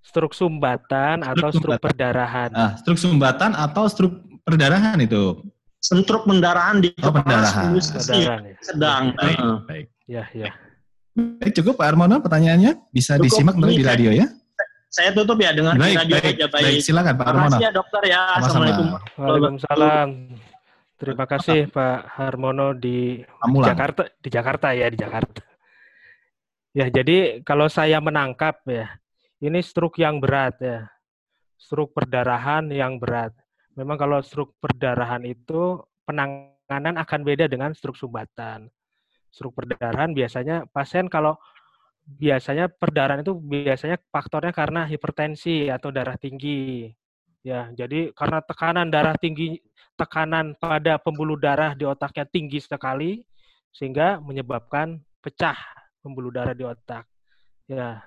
Struk sumbatan atau struk sumbatan. perdarahan. Ah, struk sumbatan atau struk perdarahan itu? Sentruk pendarahan di Oh, pendarahan. 10 cc Perdarahan ya. sedang. Baik, Heeh. baik. Ya, ya. Baik, cukup Pak Armono pertanyaannya bisa Cukup. disimak nanti di radio ya. Saya tutup ya dengan Baik, radio baik, aja baik. baik. Silakan Pak Terima Armono. kasih ya dokter ya. Sama-sama. Assalamualaikum. Waalaikumsalam. Terima kasih Pak Harmono di Pamulang. Jakarta, di Jakarta ya, di Jakarta. Ya, jadi kalau saya menangkap ya, ini stroke yang berat ya. Stroke perdarahan yang berat. Memang kalau stroke perdarahan itu penanganan akan beda dengan stroke sumbatan. Stroke perdarahan biasanya pasien kalau biasanya perdarahan itu biasanya faktornya karena hipertensi atau darah tinggi. Ya, jadi karena tekanan darah tinggi, tekanan pada pembuluh darah di otaknya tinggi sekali sehingga menyebabkan pecah pembuluh darah di otak. Ya.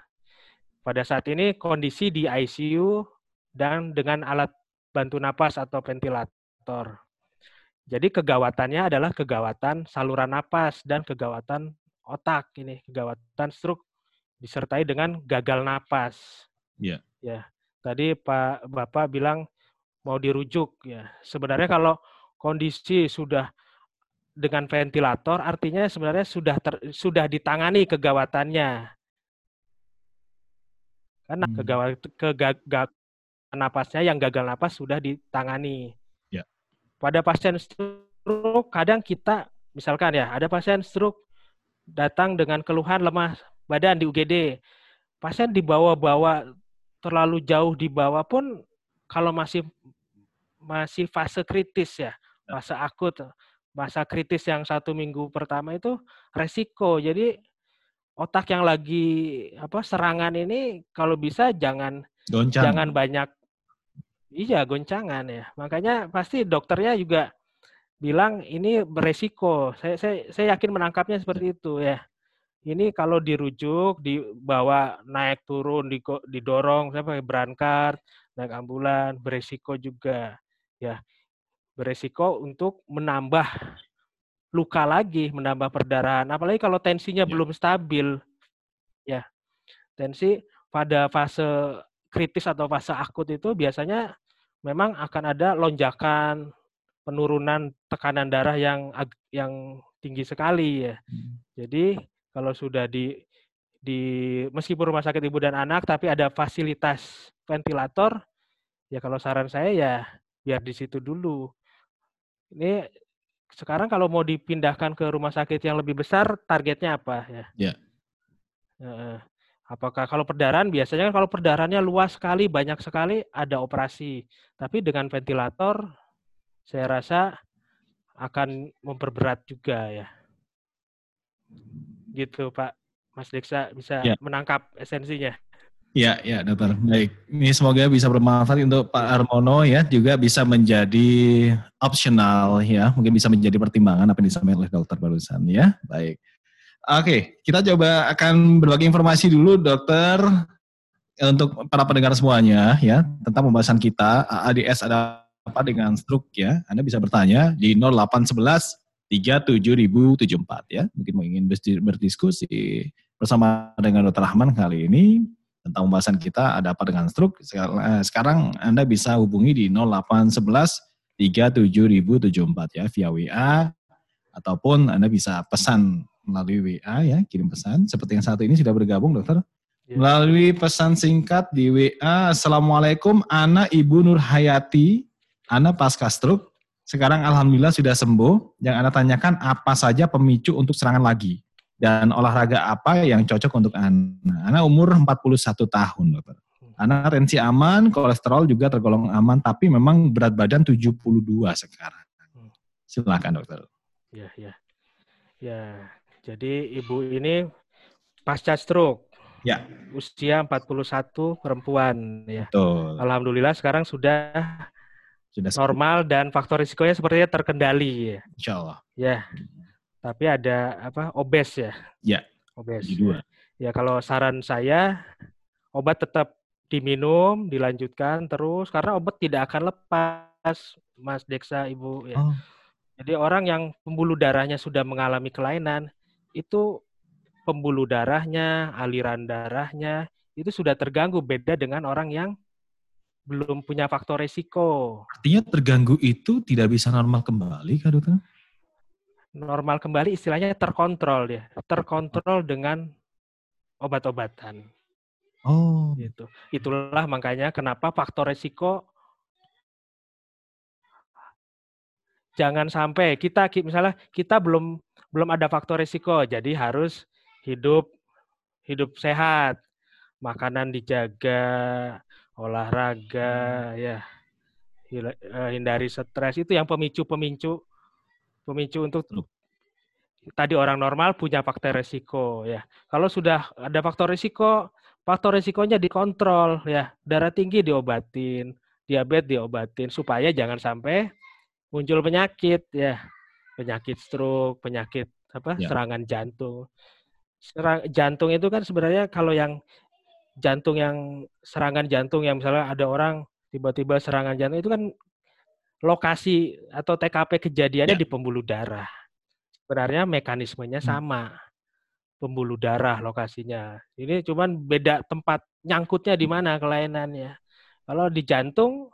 Pada saat ini kondisi di ICU dan dengan alat bantu napas atau ventilator. Jadi kegawatannya adalah kegawatan saluran napas dan kegawatan otak ini, kegawatan stroke disertai dengan gagal napas. Iya. Ya. Tadi Pak Bapak bilang mau dirujuk ya. Sebenarnya kalau kondisi sudah dengan ventilator artinya sebenarnya sudah ter- sudah ditangani kegawatannya. Karena Hmm. kegawat kegag napasnya yang gagal napas sudah ditangani. Ya. Pada pasien stroke kadang kita misalkan ya ada pasien stroke datang dengan keluhan lemah badan di UGD. Pasien dibawa-bawa terlalu jauh dibawa pun kalau masih masih fase kritis ya, fase akut, masa kritis yang satu minggu pertama itu resiko. Jadi otak yang lagi apa serangan ini kalau bisa jangan Goncang. jangan banyak iya goncangan ya. Makanya pasti dokternya juga bilang ini beresiko. Saya saya saya yakin menangkapnya seperti itu ya. Ini kalau dirujuk, dibawa naik turun, didorong, saya pakai berangkat, naik ambulan, beresiko juga ya. Beresiko untuk menambah luka lagi, menambah perdarahan. Apalagi kalau tensinya Ya. belum stabil. Ya. Tensi pada fase kritis atau fase akut itu biasanya memang akan ada lonjakan penurunan tekanan darah yang yang tinggi sekali ya. Hmm. Jadi kalau sudah di di meskipun rumah sakit ibu dan anak tapi ada fasilitas ventilator ya kalau saran saya ya biar di situ dulu. Ini sekarang kalau mau dipindahkan ke rumah sakit yang lebih besar targetnya apa ya? Ya. Apakah kalau perdarahan biasanya kan kalau perdarahannya luas sekali, banyak sekali ada operasi. Tapi dengan ventilator saya rasa akan memperberat juga ya. Gitu Pak Mas Deksa bisa Ya. menangkap esensinya. Ya, ya, dokter. Baik. Ini semoga bisa bermanfaat untuk Pak Armono ya, juga bisa menjadi optional ya, mungkin bisa menjadi pertimbangan apa yang disampaikan oleh dokter barusan ya. Baik. Oke, kita coba akan berbagi informasi dulu dokter untuk para pendengar semuanya ya tentang pembahasan kita AADS ada apa dengan stroke ya. Anda bisa bertanya di 0811 37074 ya. Mungkin mau ingin berdi- berdiskusi bersama dengan Dr. Rahman kali ini tentang pembahasan kita ada apa dengan stroke. Sekarang, eh, sekarang Anda bisa hubungi di 0811 37074 ya via WA ataupun Anda bisa pesan melalui WA ya, kirim pesan seperti yang satu ini sudah bergabung dokter. Ya. Melalui pesan singkat di WA, Assalamualaikum, Ana Ibu Nur Hayati, Ana pasca stroke, sekarang Alhamdulillah sudah sembuh. Yang Anda tanyakan apa saja pemicu untuk serangan lagi? Dan olahraga apa yang cocok untuk Ana? Ana umur 41 tahun, dokter. Ana tensi aman, kolesterol juga tergolong aman, tapi memang berat badan 72 sekarang. Silakan dokter. Ya, ya. Ya, jadi ibu ini pasca stroke. Ya. Usia 41 perempuan ya. Betul. Alhamdulillah sekarang sudah Sudah normal dan faktor risikonya sepertinya terkendali ya. Insya Allah. Ya. Tapi ada apa? Obes ya. Ya. Obes. Dua. Ya kalau saran saya obat tetap diminum, dilanjutkan terus karena obat tidak akan lepas, Mas Deksa, Ibu ya. Oh. Jadi orang yang pembuluh darahnya sudah mengalami kelainan, itu pembuluh darahnya, aliran darahnya, itu sudah terganggu beda dengan orang yang belum punya faktor resiko. Artinya terganggu itu tidak bisa normal kembali, Kak Dokter? Normal kembali istilahnya terkontrol ya, terkontrol dengan obat-obatan. Oh, gitu. Itulah makanya kenapa faktor resiko jangan sampai kita ki- misalnya kita belum belum ada faktor resiko, jadi harus hidup hidup sehat, makanan dijaga, olahraga, ya hila- eh, hindari stres itu yang pemicu-pemicu pemicu untuk tadi orang normal punya faktor resiko ya. Kalau sudah ada faktor resiko, faktor resikonya dikontrol ya. Darah tinggi diobatin, diabetes diobatin supaya jangan sampai muncul penyakit ya. Penyakit stroke, penyakit apa? Ya. serangan jantung. Serang, jantung itu kan sebenarnya kalau yang jantung yang serangan jantung yang misalnya ada orang tiba-tiba serangan jantung itu kan lokasi atau TKP kejadiannya Ya. di pembuluh darah. Sebenarnya mekanismenya Hmm. sama. Pembuluh darah lokasinya. Ini cuman beda tempat nyangkutnya di mana kelainannya. Kalau di jantung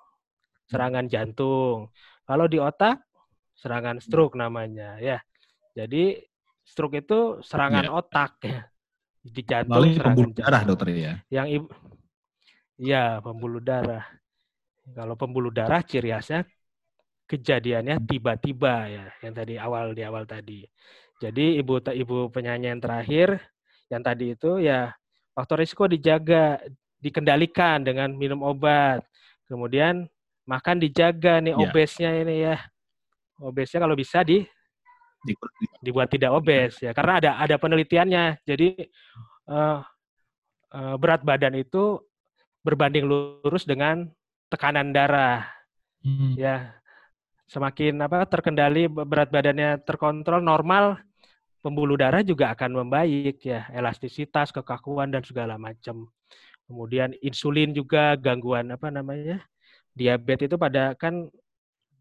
serangan jantung. Kalau di otak serangan stroke namanya ya. Jadi stroke itu serangan Ya. otak ya. Di jantung melalui serangan pembuluh darah, jantung Dokter ya. yang ibu ya pembuluh darah kalau pembuluh darah ciri khasnya kejadiannya tiba-tiba ya yang tadi awal di awal tadi. Jadi ibu ibu penyanyi yang terakhir yang tadi itu ya faktor risiko dijaga dikendalikan dengan minum obat. Kemudian makan dijaga nih Ya. obesnya ini ya. Obesnya kalau bisa di Di- dibuat tidak obes ya karena ada ada penelitiannya. Jadi eh, eh, berat badan itu berbanding lurus dengan tekanan darah. Hmm. ya semakin apa terkendali berat badannya terkontrol normal pembuluh darah juga akan membaik ya elastisitas kekakuan dan segala macam kemudian insulin juga gangguan apa namanya diabetes itu pada kan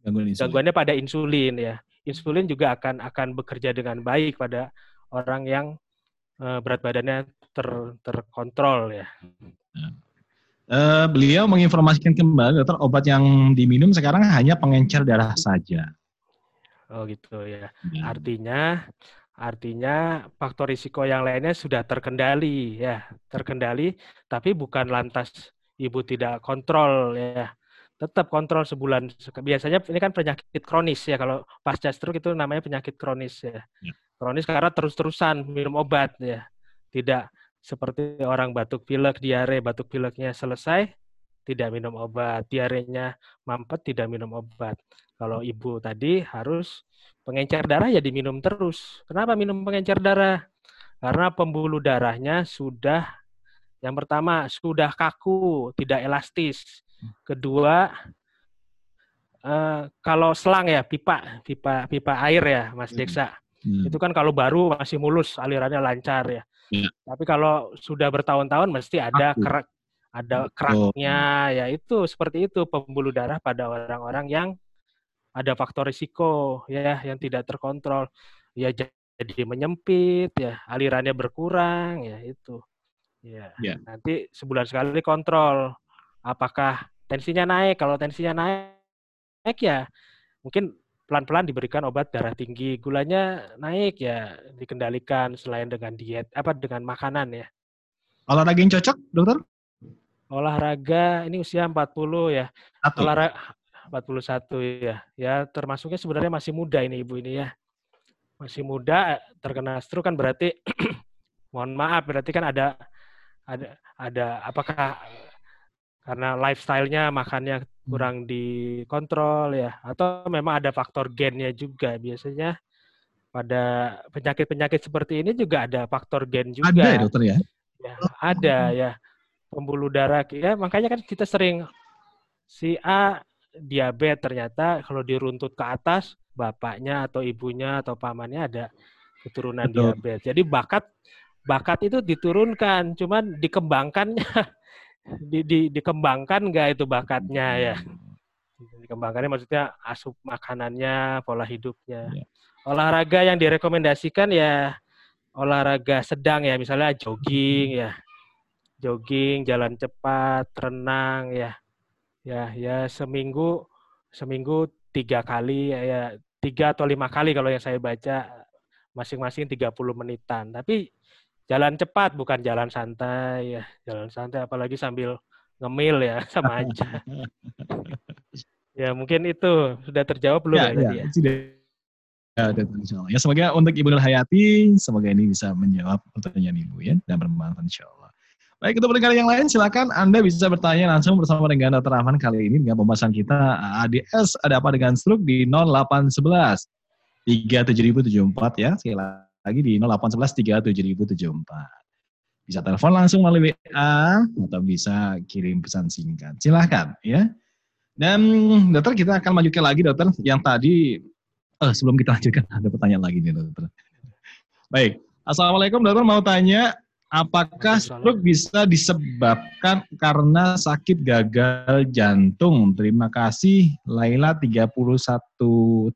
Gangguan insulin. gangguannya pada insulin ya. Insulin juga akan akan bekerja dengan baik pada orang yang eh, berat badannya ter, terkontrol ya. Eh, beliau menginformasikan kembali, dokter, obat yang diminum sekarang hanya pengencer darah saja. Oh gitu ya. Ya. Artinya artinya faktor risiko yang lainnya sudah terkendali ya, terkendali tapi bukan lantas ibu tidak kontrol ya. Tetap kontrol sebulan. Biasanya ini kan penyakit kronis ya kalau pasca stroke itu namanya penyakit kronis ya. Ya. Kronis karena terus-terusan minum obat ya. Tidak seperti orang batuk pilek, diare, batuk pileknya selesai, tidak minum obat. Diarenya mampet, tidak minum obat. Kalau ibu tadi harus pengencer darah ya diminum terus. Kenapa minum pengencer darah? Karena pembuluh darahnya sudah yang pertama sudah kaku, tidak elastis. Kedua eh, kalau selang ya pipa, pipa pipa air ya, Mas Hmm. Deksa. Hmm. Itu kan kalau baru masih mulus, alirannya lancar ya. Iya. Tapi kalau sudah bertahun-tahun mesti ada Kaku. kerak ada keraknya ya itu seperti itu pembuluh darah pada orang-orang yang ada faktor risiko ya yang tidak terkontrol ya jadi menyempit ya alirannya berkurang ya itu ya Ya. nanti sebulan sekali kontrol apakah tensinya naik kalau tensinya naik naik ya mungkin pelan-pelan diberikan obat darah tinggi gulanya naik ya dikendalikan selain dengan diet apa dengan makanan ya Olahraga yang cocok, dokter? olahraga ini usia 40 ya Satu. olahraga 41 ya. Ya termasuknya sebenarnya masih muda ini ibu ini ya. Masih muda terkena stroke kan berarti mohon maaf berarti kan ada ada ada apakah karena lifestyle-nya makannya kurang dikontrol ya atau memang ada faktor gennya juga. Biasanya pada penyakit-penyakit seperti ini juga ada faktor gen juga. Ada ya, dokter ya? ya ada ya. Pembuluh darah ya makanya kan kita sering si A diabetes ternyata kalau diruntut ke atas bapaknya atau ibunya atau pamannya ada keturunan Betul. diabetes. Jadi bakat bakat itu diturunkan cuman dikembangkannya di, di, dikembangkan nggak itu bakatnya ya Dikembangkannya maksudnya asup makanannya, pola hidupnya. Iya. Olahraga yang direkomendasikan ya olahraga sedang ya, misalnya jogging ya. Jogging, jalan cepat, renang ya. Ya, ya seminggu seminggu tiga kali ya, ya tiga atau lima kali kalau yang saya baca masing-masing 30 menitan. Tapi jalan cepat bukan jalan santai ya. Jalan santai apalagi sambil ngemil ya sama aja. ya mungkin itu sudah terjawab belum ya, ya, tadi ya? sudah. Ya, insyaallah. Ya, semoga untuk Ibu Nur Hayati, semoga ini bisa menjawab pertanyaan Ibu ya, dan bermanfaat insya Allah. Baik, untuk pendengar yang lain, silakan Anda bisa bertanya langsung bersama dengan Dr. Rahman kali ini dengan pembahasan kita ADS, ada apa dengan stroke di 0811 37074 ya, sekali lagi di 0811 37074. Bisa telepon langsung melalui WA atau bisa kirim pesan singkat. Silahkan ya. Dan dokter kita akan lanjutkan lagi dokter yang tadi eh, sebelum kita lanjutkan ada pertanyaan lagi nih dokter. Baik, assalamualaikum dokter mau tanya apakah stroke bisa disebabkan karena sakit gagal jantung? Terima kasih Laila 31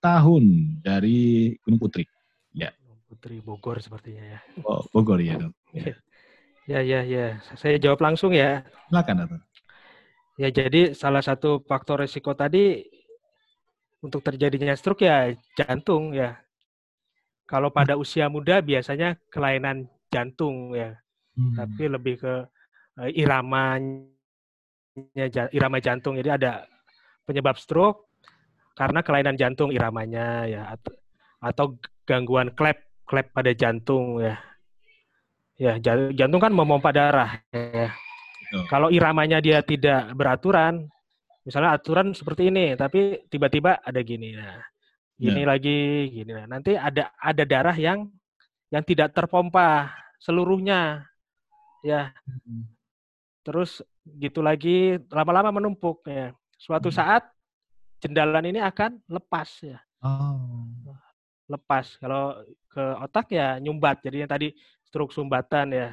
tahun dari Gunung Putri. Putri Bogor sepertinya ya. Oh, Bogor ya dok. Ya. Ya, ya, ya. Saya jawab langsung ya. Silakan dokter. Ya, jadi salah satu faktor risiko tadi untuk terjadinya stroke ya jantung ya. Kalau pada usia muda biasanya kelainan jantung ya, Hmm. tapi lebih ke eh, iramanya irama jantung. Jadi ada penyebab stroke karena kelainan jantung iramanya ya atau, atau gangguan klep klep pada jantung ya. Ya, ja- jantung kan memompa darah ya. Betul. Kalau iramanya dia tidak beraturan, misalnya aturan seperti ini, tapi tiba-tiba ada gini, nah, gini lagi, gini. Nah, nanti ada ada darah yang yang tidak terpompa seluruhnya, ya. Terus gitu lagi, lama-lama menumpuk ya. Suatu Hmm. saat jendalan ini akan lepas ya, Oh. lepas. Kalau ke otak ya nyumbat. Jadi yang tadi stroke sumbatan ya,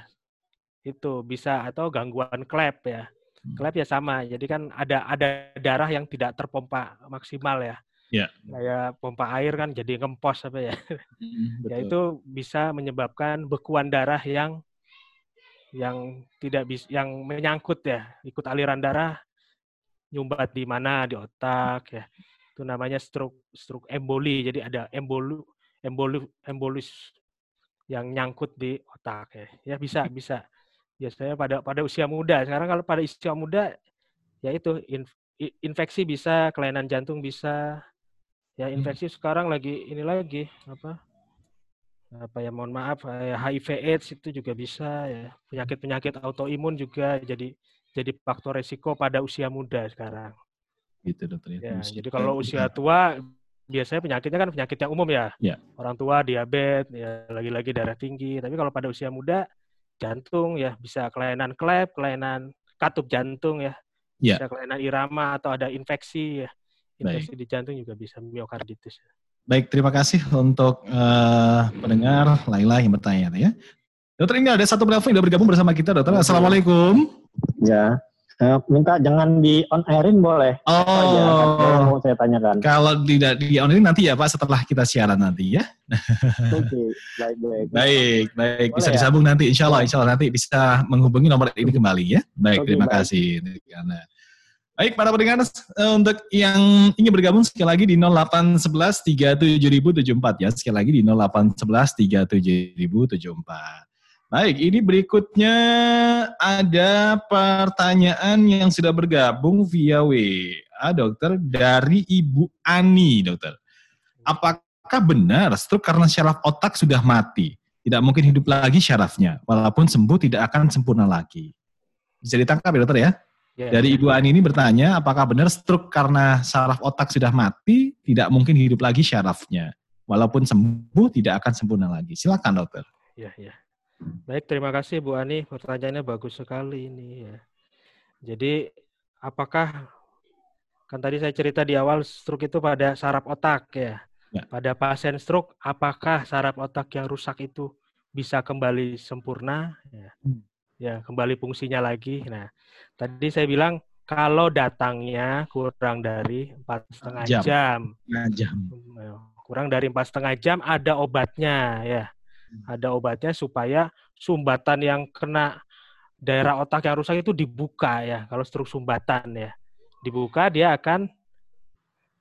itu bisa atau gangguan klep ya. Hmm. Klep ya sama. Jadi kan ada ada darah yang tidak terpompa maksimal ya. Ya. Kayak pompa air kan jadi ngempos apa ya. Hmm, Ya betul. itu bisa menyebabkan bekuan darah yang yang tidak bisa yang menyangkut ya, ikut aliran darah nyumbat di mana di otak ya. Itu namanya stroke stroke emboli. Jadi ada embolu embolu embolus yang nyangkut di otak ya. Ya bisa bisa. Biasanya pada pada usia muda. Sekarang kalau pada usia muda ya itu inf- infeksi bisa, kelainan jantung bisa. Ya infeksi sekarang lagi ini lagi apa? apa ya mohon maaf eh, HIV AIDS itu juga bisa ya penyakit-penyakit autoimun juga jadi jadi faktor resiko pada usia muda sekarang Gitu dokter. ya jadi kalau usia tua biasanya penyakitnya kan penyakit yang umum ya Ya. orang tua diabetes ya lagi-lagi darah tinggi tapi kalau pada usia muda jantung ya bisa kelainan klep kelainan katup jantung ya Ya. bisa kelainan irama atau ada infeksi ya infeksi di jantung juga bisa miokarditis Baik, terima kasih untuk eh, pendengar Laila yang bertanya ya. Dokter ini ada satu penelpon yang sudah bergabung bersama kita, dokter. Assalamualaikum. Ya. Eh, minta jangan di on airin boleh. Apa aja Oh, mau saya tanyakan. kalau tidak di on ini nanti ya Pak setelah kita siaran nanti ya. Oke, baik baik. Baik, baik bisa Boleh ya? disambung nanti. Insya Allah, insya Allah nanti bisa menghubungi nomor ini kembali ya. Baik, Oke, terima baik. kasih. Baik, para pendengar, eh, untuk yang ingin bergabung sekali lagi di 0811 37074 ya. Sekali lagi di 0811 37074. Baik, ini berikutnya ada pertanyaan yang sudah bergabung via WA, dokter, dari Ibu Ani, dokter. Apakah benar stroke karena syaraf otak sudah mati? Tidak mungkin hidup lagi syarafnya, walaupun sembuh tidak akan sempurna lagi. Bisa ditangkap ya dokter ya? ya, Dari ya. Ibu Ani ini bertanya, apakah benar stroke karena saraf otak sudah mati, tidak mungkin hidup lagi syarafnya, walaupun sembuh tidak akan sempurna lagi. Silakan dokter. Ya, ya. Baik, terima kasih Bu Ani. Pertanyaannya bagus sekali ini ya. Jadi, apakah kan tadi saya cerita di awal stroke itu pada saraf otak ya. Ya. Pada pasien stroke, apakah saraf otak yang rusak itu bisa kembali sempurna? Ya, Hmm. ya kembali fungsinya lagi. Nah, tadi saya bilang kalau datangnya kurang dari empat setengah Jam. jam. Jam. kurang dari empat setengah jam ada obatnya ya ada obatnya supaya sumbatan yang kena daerah otak yang rusak itu dibuka ya. Kalau stroke sumbatan ya. Dibuka dia akan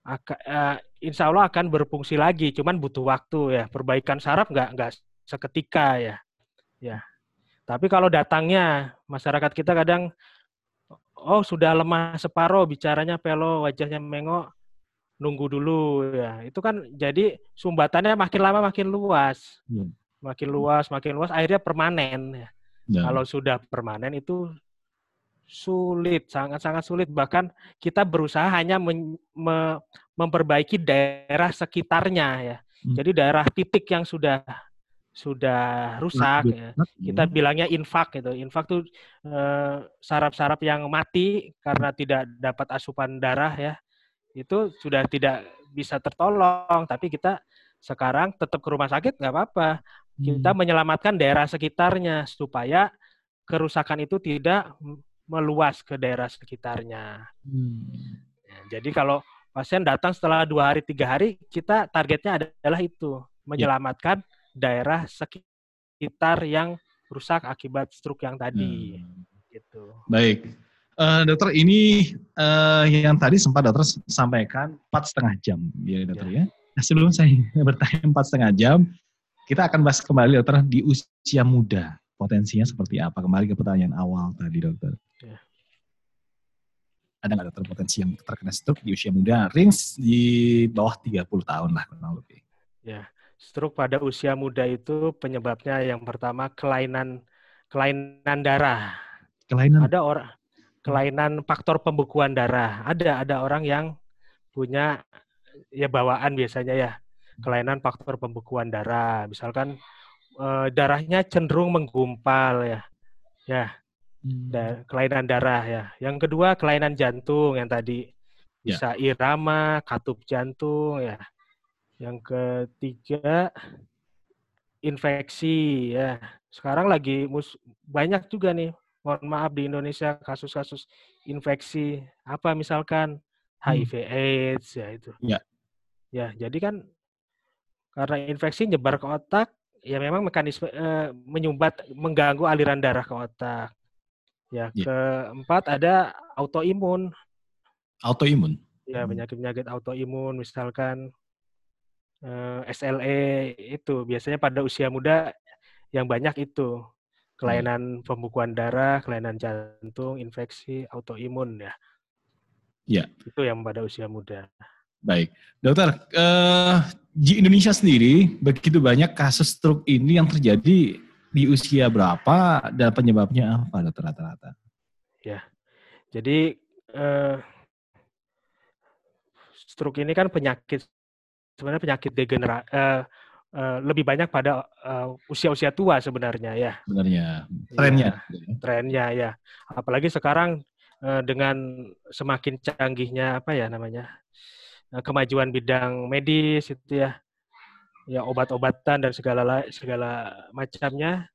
akan eh, insya Allah akan berfungsi lagi. Cuman butuh waktu ya. Perbaikan saraf nggak nggak seketika ya. Ya. Tapi kalau datangnya masyarakat kita kadang oh sudah lemah separuh bicaranya pelo wajahnya mengok nunggu dulu ya. Itu kan jadi sumbatannya makin lama makin luas. Hmm. Makin luas makin luas akhirnya permanen ya. Ya. kalau sudah permanen itu sulit sangat sangat sulit bahkan kita berusaha hanya men- me- memperbaiki daerah sekitarnya ya Hmm. jadi daerah titik yang sudah sudah rusak ya kita bilangnya infak gitu. Infak tuh eh, saraf-saraf yang mati karena tidak dapat asupan darah ya. Itu sudah tidak bisa tertolong, tapi kita sekarang tetap ke rumah sakit nggak apa-apa. Kita Hmm. menyelamatkan daerah sekitarnya supaya kerusakan itu tidak meluas ke daerah sekitarnya. Hmm. Ya, jadi kalau pasien datang setelah dua hari tiga hari, kita targetnya adalah itu menyelamatkan daerah sekitar yang rusak akibat stroke yang tadi. Hmm. Gitu. Baik, Eh, dokter ini eh, yang tadi sempat dokter sampaikan empat setengah jam, ya dokter ya. Nah, sebelum saya bertanya empat setengah jam, kita akan bahas kembali dokter di usia muda potensinya seperti apa. Kembali ke pertanyaan awal tadi dokter. Ya. Ada nggak dokter potensi yang terkena stroke di usia muda? Range di bawah 30 tahun lah kurang lebih. Stroke pada usia muda itu penyebabnya yang pertama kelainan kelainan darah. Kelainan Ada orang kelainan faktor pembekuan darah. Ada ada orang yang punya ya bawaan biasanya ya kelainan faktor pembekuan darah. Misalkan eh, darahnya cenderung menggumpal ya. Ya, Hmm. da- kelainan darah ya. Yang kedua kelainan jantung yang tadi Ya. bisa irama, katup jantung ya. Yang ketiga infeksi ya. Sekarang lagi mus- banyak juga nih, mohon maaf di Indonesia kasus-kasus infeksi apa misalkan HIV AIDS ya itu. Ya. Ya, jadi kan karena infeksi nyebar ke otak, ya memang mekanisme eh, menyumbat mengganggu aliran darah ke otak. Ya, Ya. keempat ada autoimun. autoimun. Ya, Hmm. penyakit-penyakit autoimun misalkan eh, SLE itu biasanya pada usia muda yang banyak itu kelainan pembekuan darah, kelainan jantung, infeksi, autoimun ya. Ya. Itu yang pada usia muda. Baik, dokter, eh, di Indonesia sendiri begitu banyak kasus stroke ini yang terjadi di usia berapa dan penyebabnya apa dokter rata-rata? Jadi eh, stroke ini kan penyakit sebenarnya penyakit degenera eh, eh, lebih banyak pada usia-usia tua sebenarnya ya. Sebenarnya trennya. trennya ya. Apalagi sekarang dengan semakin canggihnya apa ya namanya kemajuan bidang medis itu ya, ya obat-obatan dan segala la- segala macamnya.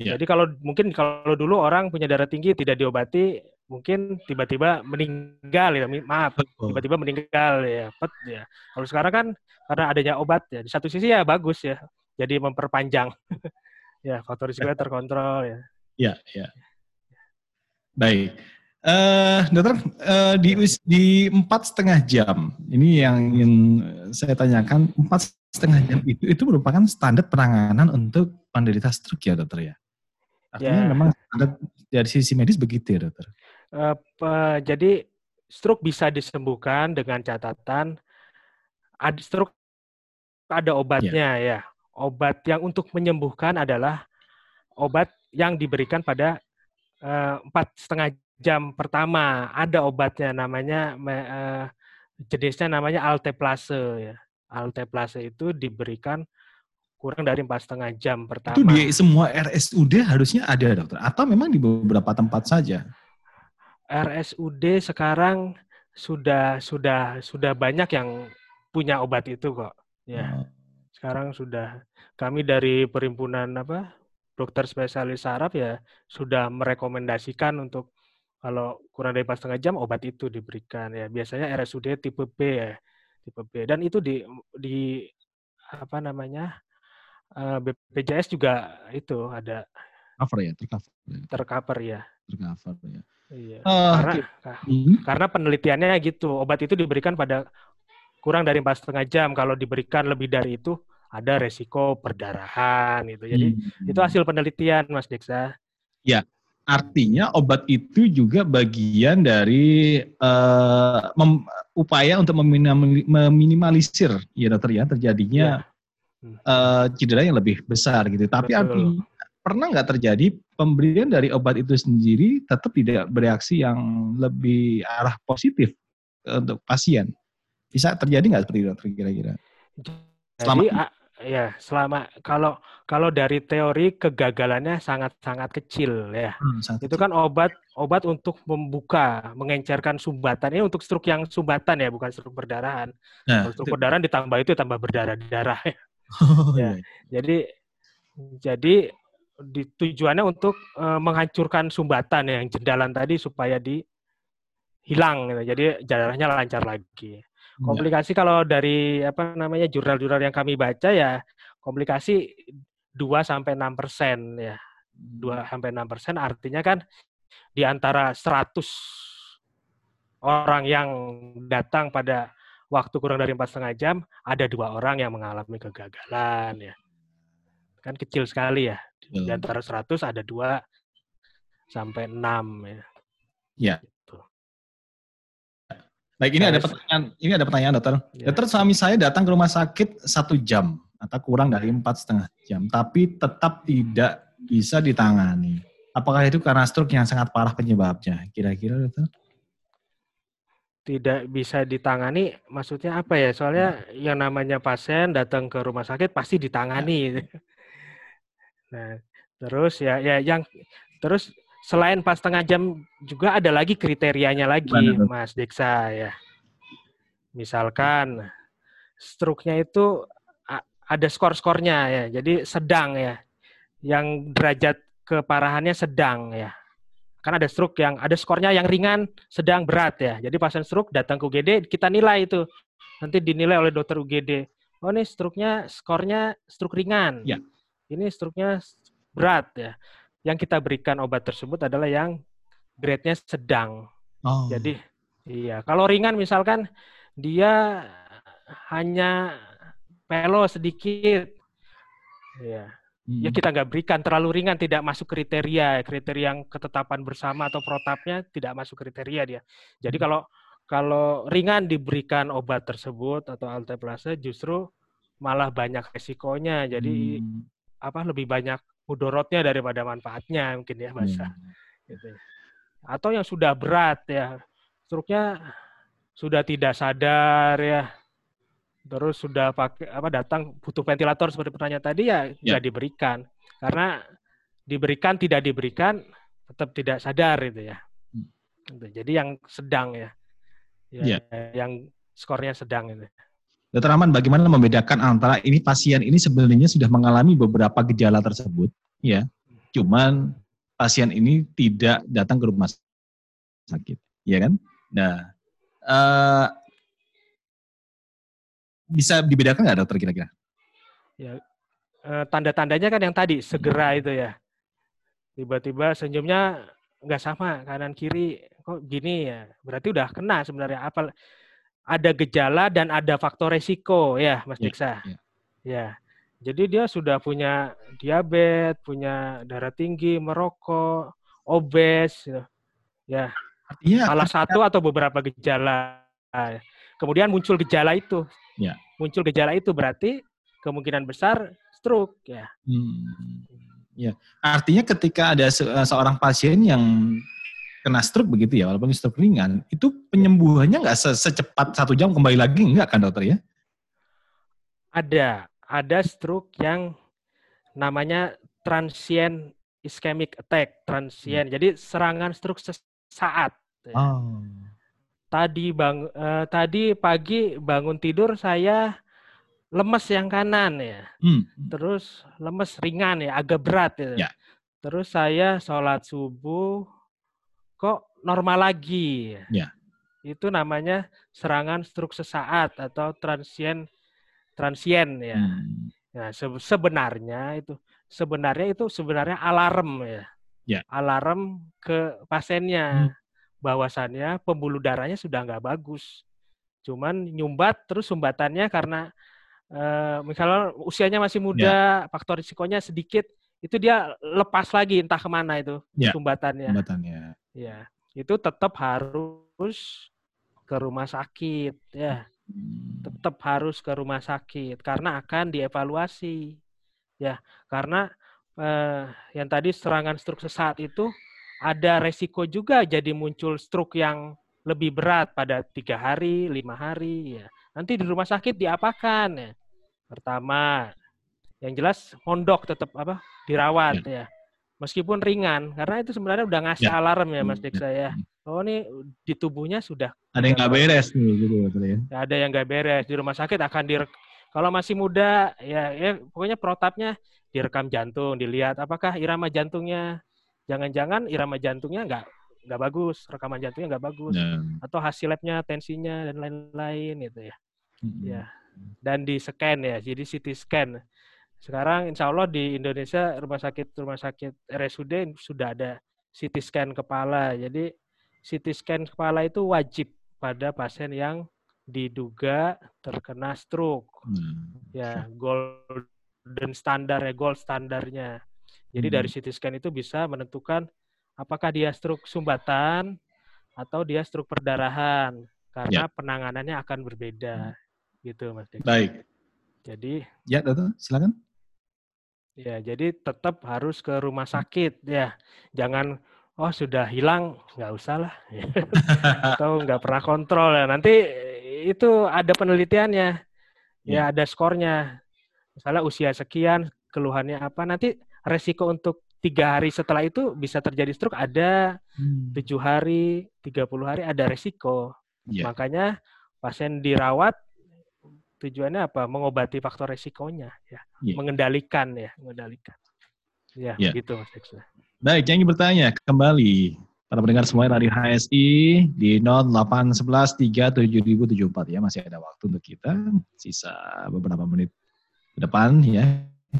Ya. Jadi kalau mungkin kalau dulu orang punya darah tinggi tidak diobati, mungkin tiba-tiba meninggal ya, maaf tiba-tiba meninggal ya, pet ya. Kalau sekarang kan karena adanya obat ya, di satu sisi ya bagus ya, jadi memperpanjang. ya faktor risikonya terkontrol ya. Ya, ya. Baik, Eh dokter eh, di di empat setengah jam ini yang ingin saya tanyakan empat setengah jam itu itu merupakan standar penanganan untuk penderita stroke ya dokter ya. Artinya Ya. memang standar dari sisi medis begitu ya dokter. Eh, pe- jadi stroke bisa disembuhkan dengan catatan ada stroke ada obatnya ya. Obat yang untuk menyembuhkan adalah obat yang diberikan pada empat setengah jam pertama. Ada obatnya namanya eh, jenisnya namanya alteplase ya. Alteplase itu diberikan kurang dari empat setengah jam pertama. Itu di semua RSUD harusnya ada dokter atau memang di beberapa tempat saja? RSUD sekarang sudah sudah sudah banyak yang punya obat itu kok. Ya, Oh, sekarang sudah kami dari perhimpunan apa dokter spesialis saraf ya sudah merekomendasikan untuk kalau kurang dari empat setengah jam obat itu diberikan ya. Biasanya RSUD tipe B ya, tipe B. Dan itu di di apa namanya eh, BPJS juga itu ada Cover ya, tercover. ya, tercover ya. Tercover ya. Iya. Eh, Karena ki- Hmm, karena penelitiannya gitu, obat itu diberikan pada kurang dari empat setengah jam. Kalau diberikan lebih dari itu ada resiko perdarahan gitu. Jadi hmm. itu hasil penelitian, Mas Deksa. Artinya obat itu juga bagian dari eh, mem- upaya untuk meminimali- meminimalisir ya dokter ya terjadinya Hmm. eh, cedera yang lebih besar gitu. Tapi Betul. artinya pernah nggak terjadi pemberian dari obat itu sendiri tetap tidak bereaksi yang lebih arah positif untuk pasien? Bisa terjadi nggak seperti itu dokter kira-kira? Selama- Jadi ya selama kalau kalau dari teori kegagalannya sangat-sangat kecil ya. Hmm, sangat Itu kan obat obat untuk membuka, mengencerkan sumbatan. Ini untuk stroke yang sumbatan ya, bukan stroke perdarahan. Nah, stroke itu- perdarahan ditambah itu tambah berdarah-darah. Oh, Ya. iya. Jadi jadi di, tujuannya untuk eh, menghancurkan sumbatan yang jendalan tadi supaya di hilang gitu. Jadi darahnya lancar lagi. Ya. Komplikasi kalau dari apa namanya jurnal-jurnal yang kami baca ya komplikasi 2 sampai 6 persen ya. 2 sampai 6 persen artinya kan di antara 100 orang yang datang pada waktu kurang dari empat setengah jam ada dua orang yang mengalami kegagalan ya. Kan kecil sekali ya. Di antara 100 ada dua sampai 6 ya. Ya. Baik, ini ada pertanyaan. Ini ada pertanyaan, dokter. Ya. Dokter, suami saya datang ke rumah sakit satu jam atau kurang dari empat setengah jam, tapi tetap tidak bisa ditangani. Apakah itu karena stroke yang sangat parah penyebabnya? Kira-kira, dokter? tidak bisa ditangani maksudnya apa ya soalnya yang namanya pasien datang ke rumah sakit pasti ditangani nah terus ya ya yang terus selain pas setengah jam juga ada lagi kriterianya lagi? Mas Deksa ya misalkan stroke-nya itu ada skor-skornya ya jadi sedang ya yang derajat keparahannya sedang ya kan ada stroke yang ada skornya yang ringan, sedang, berat ya. Jadi pasien stroke datang ke UGD kita nilai itu. Nanti dinilai oleh dokter UGD. Oh ini stroke-nya skornya stroke ringan. Ya. Ini stroke-nya berat ya. Yang kita berikan obat tersebut adalah yang grade-nya sedang. Oh, Jadi iya, kalau ringan misalkan dia hanya pelo sedikit. Ya, hmm. ya kita nggak berikan terlalu ringan tidak masuk kriteria kriteria yang ketetapan bersama atau protapnya tidak masuk kriteria dia jadi Hmm. kalau kalau ringan diberikan obat tersebut atau alteplase justru malah banyak resikonya jadi Hmm. apa lebih banyak mudorotnya daripada manfaatnya mungkin ya bahasa Hmm. gitu. atau yang sudah berat ya struknya sudah tidak sadar ya terus sudah pakai apa datang butuh ventilator seperti pertanyaan tadi ya Ya. nggak diberikan karena diberikan tidak diberikan tetap tidak sadar itu ya Hmm. Gitu. jadi yang sedang ya, Ya. ya yang skornya sedang itu Dokter Rahman, bagaimana membedakan antara ini pasien ini sebenarnya sudah mengalami beberapa gejala tersebut, ya, cuman pasien ini tidak datang ke rumah sakit, ya kan? Nah, eh, bisa dibedakan nggak dokter kira-kira? Eh, tanda-tandanya kan yang tadi segera itu ya. Tiba-tiba senyumnya nggak sama kanan kiri kok gini ya? Berarti udah kena sebenarnya. Apa ada gejala dan ada faktor resiko ya Mas Ya, Diksa. ya. ya jadi dia sudah punya diabetes punya darah tinggi merokok obes gitu. ya Artinya salah satu atau beberapa gejala kemudian muncul gejala itu Ya. muncul gejala itu berarti kemungkinan besar stroke ya Hmm, ya, artinya ketika ada se- seorang pasien yang kena stroke begitu ya, walaupun stroke ringan, itu penyembuhannya nggak se- secepat satu jam kembali lagi enggak kan dokter ya? ada ada stroke yang namanya transient ischemic attack transient jadi serangan stroke sesaat. Oh, tadi bang eh, tadi pagi bangun tidur saya lemes yang kanan ya hmm. terus lemes ringan ya agak berat ya. Ya. terus saya sholat subuh kok normal lagi. Ya. Itu namanya serangan stroke sesaat atau transien transien ya. Hmm. Nah, se- sebenarnya itu sebenarnya itu sebenarnya alarm ya. Ya. Alarm ke pasiennya bahwasannya pembuluh darahnya sudah nggak bagus. Cuman nyumbat terus sumbatannya karena eh, misalnya usianya masih muda, faktor risikonya sedikit, itu dia lepas lagi entah ke mana itu Ya. sumbatannya. Jembatannya. Ya, itu tetap harus ke rumah sakit ya Hmm. Tetap harus ke rumah sakit karena akan dievaluasi. Ya karena eh, yang tadi serangan stroke sesaat itu ada resiko juga jadi muncul stroke yang lebih berat pada tiga hari lima hari ya. Nanti di rumah sakit diapakan ya? Pertama yang jelas mondok tetap apa dirawat ya. Meskipun ringan karena itu sebenarnya udah ngasih Ya. alarm ya mas Hmm, Deksa ya oh ini di tubuhnya sudah Ada yang nggak beres nih gitu ya. Ada yang nggak beres. Di rumah sakit akan direk kalau masih muda ya ya pokoknya protapnya direkam jantung dilihat apakah irama jantungnya. Jangan-jangan irama jantungnya nggak nggak bagus rekaman jantungnya nggak bagus. Dan, atau hasil labnya tensinya dan lain-lain gitu ya. Mm, Ya. dan di scan ya jadi CT scan. Sekarang insya Allah di Indonesia rumah sakit rumah sakit RSUD sudah ada CT scan kepala. Jadi CT scan kepala itu wajib pada pasien yang diduga terkena stroke nah, ya golden standar ya gold standarnya jadi Hmm. dari CT scan itu bisa menentukan apakah dia stroke sumbatan atau dia stroke perdarahan karena penanganannya akan berbeda gitu Mas Dek. Baik. Jadi Ya dokter, silakan. ya jadi tetap harus ke rumah sakit ya. Jangan oh sudah hilang nggak usah lah atau nggak pernah kontrol ya. Nanti itu ada penelitiannya. Ya ada skornya. Misalnya usia sekian, keluhannya apa, nanti resiko untuk tiga hari setelah itu bisa terjadi stroke ada, Hmm. tujuh hari, 30 hari ada resiko. Ya. Makanya pasien dirawat tujuannya apa? Mengobati faktor resikonya ya, Iya. mengendalikan ya, mengendalikan. Ya, Iya. gitu Mas Dexter. Baik, yang ingin bertanya kembali. Para pendengar semua dari HSI di 0811 37074 ya masih ada waktu untuk kita. Sisa beberapa menit ke depan ya.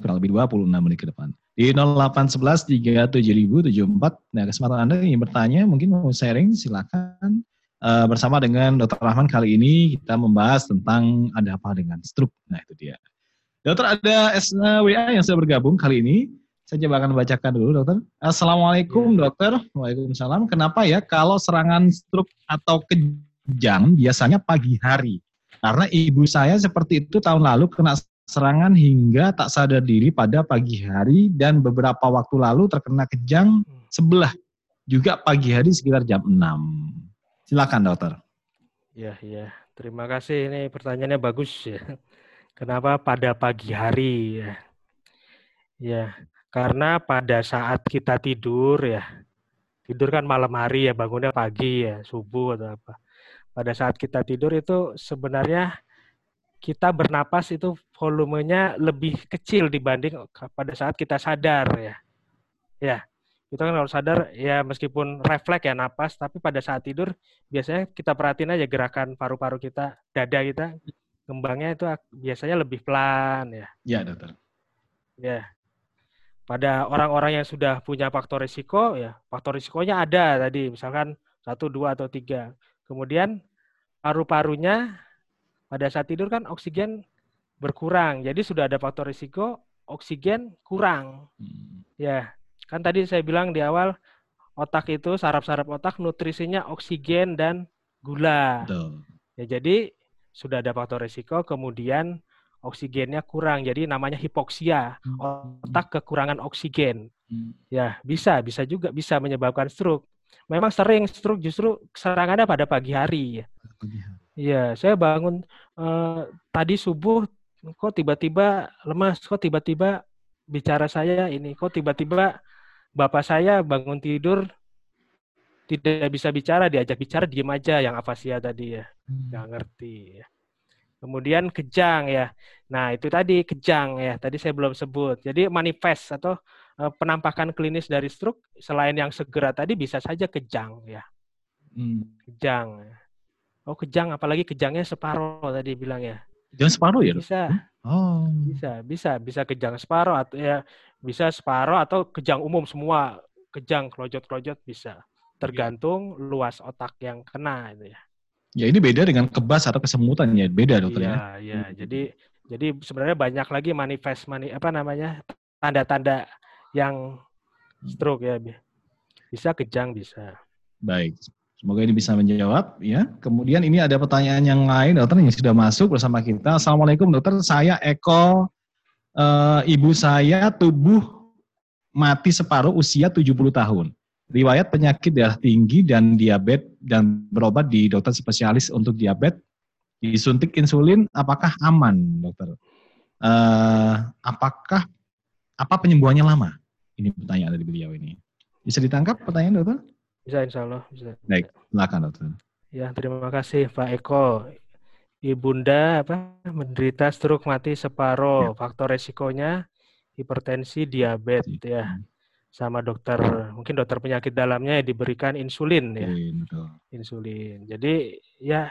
Kurang lebih 26 menit ke depan. Di 0811 37074 nah kesempatan anda yang ingin bertanya mungkin mau sharing silakan. Eh, bersama dengan Dr. Rahman kali ini kita membahas tentang ada apa dengan stroke. Nah itu dia. Dokter ada SWA yang sudah bergabung kali ini saya coba akan bacakan dulu dokter. Assalamualaikum dokter. Waalaikumsalam. Kenapa ya kalau serangan stroke atau kejang biasanya pagi hari? Karena ibu saya seperti itu tahun lalu kena serangan hingga tak sadar diri pada pagi hari dan beberapa waktu lalu terkena kejang sebelah juga pagi hari sekitar jam 6. Silakan dokter. Ya, ya. Terima kasih. Ini pertanyaannya bagus ya. Kenapa pada pagi hari ya? Ya, karena pada saat kita tidur ya, tidur kan malam hari ya, bangunnya pagi ya, subuh atau apa. Pada saat kita tidur itu sebenarnya kita bernapas itu volumenya lebih kecil dibanding pada saat kita sadar ya. Ya, kita kan kalau sadar ya meskipun refleks ya napas, tapi pada saat tidur biasanya kita perhatiin aja gerakan paru-paru kita, dada kita, kembangnya itu biasanya lebih pelan ya. Ya dokter. Ya. Pada orang-orang yang sudah punya faktor risiko ya, faktor risikonya ada tadi, misalkan satu, dua atau tiga. Kemudian paru-parunya pada saat tidur kan oksigen berkurang. Jadi sudah ada faktor risiko, oksigen kurang. Hmm. Ya, kan tadi saya bilang di awal otak itu saraf-saraf otak nutrisinya oksigen dan gula. Betul. Ya, jadi sudah ada faktor risiko, kemudian oksigennya kurang, jadi namanya hipoksia. Otak kekurangan oksigen. Hmm. Ya, bisa, bisa juga bisa menyebabkan stroke. Memang sering stroke justru serangannya pada pagi hari. ya. Iya, saya bangun eh, tadi subuh kok tiba-tiba lemas, kok tiba-tiba bicara saya ini, kok tiba-tiba bapak saya bangun tidur tidak bisa bicara, diajak bicara diem aja yang afasia tadi ya, nggak ngerti. ya. Kemudian kejang ya. Nah, itu tadi kejang ya, tadi saya belum sebut. Jadi manifest atau eh, penampakan klinis dari stroke selain yang segera tadi bisa saja kejang ya. Hmm. kejang. Oh kejang, apalagi kejangnya separuh tadi bilang ya. Jangan separuh ya? Bisa, Oh. bisa, bisa, bisa kejang separuh atau ya bisa separuh atau kejang umum semua kejang kelojot-kelojot bisa. Tergantung luas otak yang kena itu ya. Ya ini beda dengan kebas atau kesemutan ya, beda dokter ya. Iya, iya. Hmm. Jadi jadi sebenarnya banyak lagi manifest mani apa namanya tanda-tanda yang stroke ya. Bisa kejang bisa. Baik. Semoga ini bisa menjawab ya. Kemudian ini ada pertanyaan yang lain dokter yang sudah masuk bersama kita. Assalamualaikum dokter, saya Eko eh, ibu saya tubuh mati separuh usia 70 tahun. Riwayat penyakit darah tinggi dan diabetes dan berobat di dokter spesialis untuk diabetes. Disuntik insulin apakah aman, dokter? Eh, apakah apa penyembuhannya lama? Ini pertanyaan dari beliau ini. Bisa ditangkap pertanyaan dokter? Bisa insya Allah bisa. Baik, silakan dokter. Ya, terima kasih Pak Eko. Ibunda apa menderita stroke mati separuh. Faktor resikonya hipertensi, diabetes ya. Sama dokter, mungkin dokter penyakit dalamnya ya diberikan insulin ya, betul. insulin. Jadi ya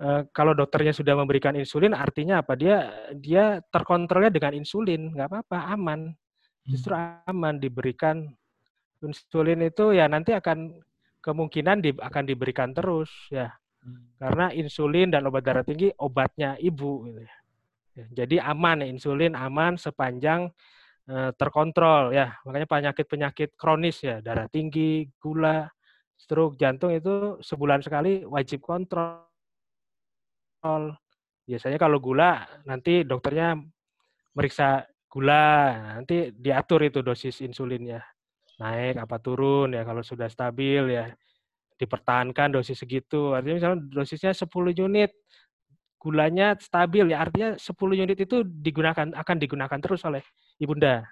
eh, kalau dokternya sudah memberikan insulin artinya apa? Dia dia terkontrolnya dengan insulin, nggak apa-apa, aman. Justru aman diberikan insulin itu ya nanti akan kemungkinan di- akan diberikan terus ya karena insulin dan obat darah tinggi obatnya ibu gitu ya. Ya, jadi aman insulin aman sepanjang terkontrol ya. Makanya penyakit penyakit kronis ya. Darah tinggi gula stroke jantung itu sebulan sekali wajib kontrol. Biasanya kalau gula nanti dokternya meriksa gula. Nanti diatur itu dosis insulinnya. Naik apa turun ya. Kalau sudah stabil ya. Dipertahankan dosis segitu. Artinya misalnya dosisnya 10 unit gulanya stabil ya artinya 10 unit itu digunakan akan digunakan terus oleh ibunda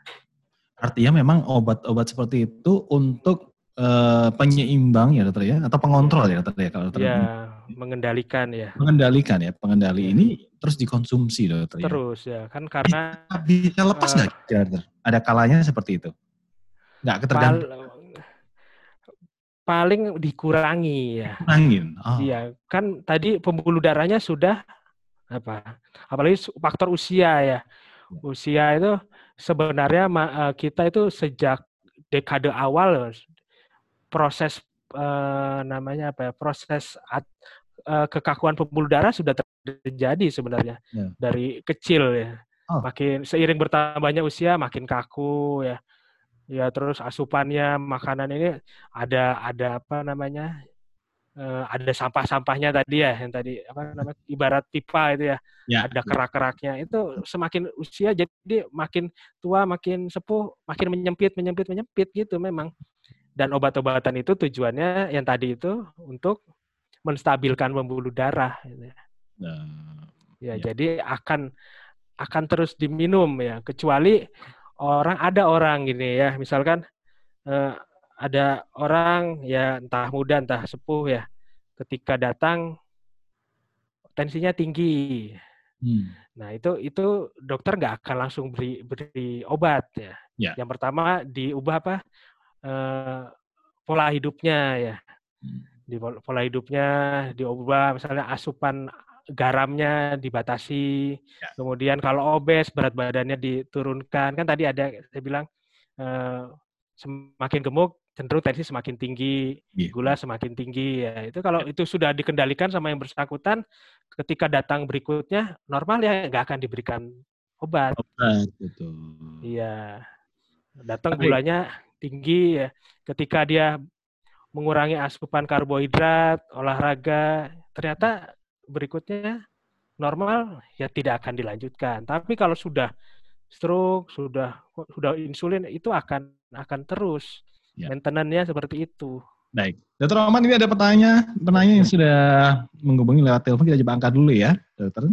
Artinya memang obat-obat seperti itu untuk eh, penyeimbang ya dokter ya atau pengontrol ya dokter ya kalau dokter ya mengendalikan ya mengendalikan ya pengendali Ya. ini terus dikonsumsi dokter ya. terus ya kan karena Bisa lepas Eh, nggak kira dokter? Ada kalanya seperti itu. Nggak ketergantungan pal- paling dikurangi ya angin. Oh, Iya, kan tadi pembuluh darahnya sudah apa? Apalagi faktor usia ya. Usia itu sebenarnya eh, kita itu sejak dekade awal proses eh, namanya apa ya? Proses at- eh, kekakuan pembuluh darah sudah terjadi sebenarnya Ya. dari kecil ya. Oh. Makin seiring bertambahnya usia makin kaku ya. Ya terus asupannya makanan ini ada ada apa namanya? Eh, ada sampah-sampahnya tadi ya yang tadi apa namanya ibarat pipa itu ya ya. ada kerak-keraknya itu semakin usia jadi makin tua makin sepuh makin menyempit menyempit menyempit gitu memang dan obat-obatan itu tujuannya yang tadi itu untuk menstabilkan pembuluh darah gitu ya. Nah, Ya, Ya. jadi akan akan terus diminum ya kecuali orang ada orang gini ya misalkan eh, ada orang ya entah muda entah sepuh ya ketika datang tensinya tinggi hmm, Nah, itu itu dokter nggak akan langsung beri beri obat ya. Ya. Yang pertama diubah apa? Eh, pola hidupnya ya. Hmm. Di pol- pola hidupnya diubah misalnya asupan garamnya dibatasi. Ya. Kemudian kalau obes berat badannya diturunkan. Kan tadi ada saya bilang eh, semakin gemuk cenderung tensi semakin tinggi, Iya. gula semakin tinggi ya. Itu kalau itu sudah dikendalikan sama yang bersangkutan ketika datang berikutnya normal ya nggak akan diberikan obat. obat, betul. Iya. Datang Baik. gulanya tinggi ya. Ketika dia mengurangi asupan karbohidrat, olahraga, ternyata berikutnya normal ya tidak akan dilanjutkan. Tapi kalau sudah stroke, sudah sudah insulin itu akan akan terus. Ya. Maintenance-nya seperti itu. Baik. Dokter Rahman ini ada pertanyaan, pertanyaan yang sudah menghubungi lewat telepon kita coba angkat dulu ya, dokter.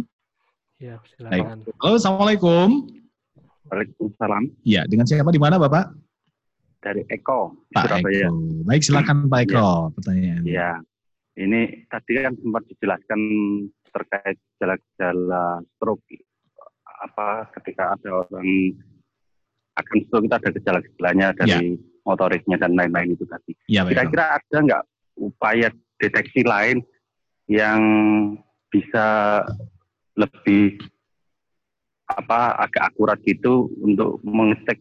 Ya, Baik. silakan. Halo, Assalamualaikum. Waalaikumsalam Ya, dengan siapa di mana Bapak? dari Eko Pak Surabaya. Eko. Baik, silakan Pak Eko pertanyaan. Ya, ini tadi kan sempat dijelaskan terkait gejala-gejala stroke. Apa ketika ada orang akan stroke itu ada gejala-gejalanya dari motoriknya dan lain-lain itu tadi. Ya. Kira-kira ada nggak upaya deteksi lain yang bisa lebih apa agak akurat gitu untuk mengecek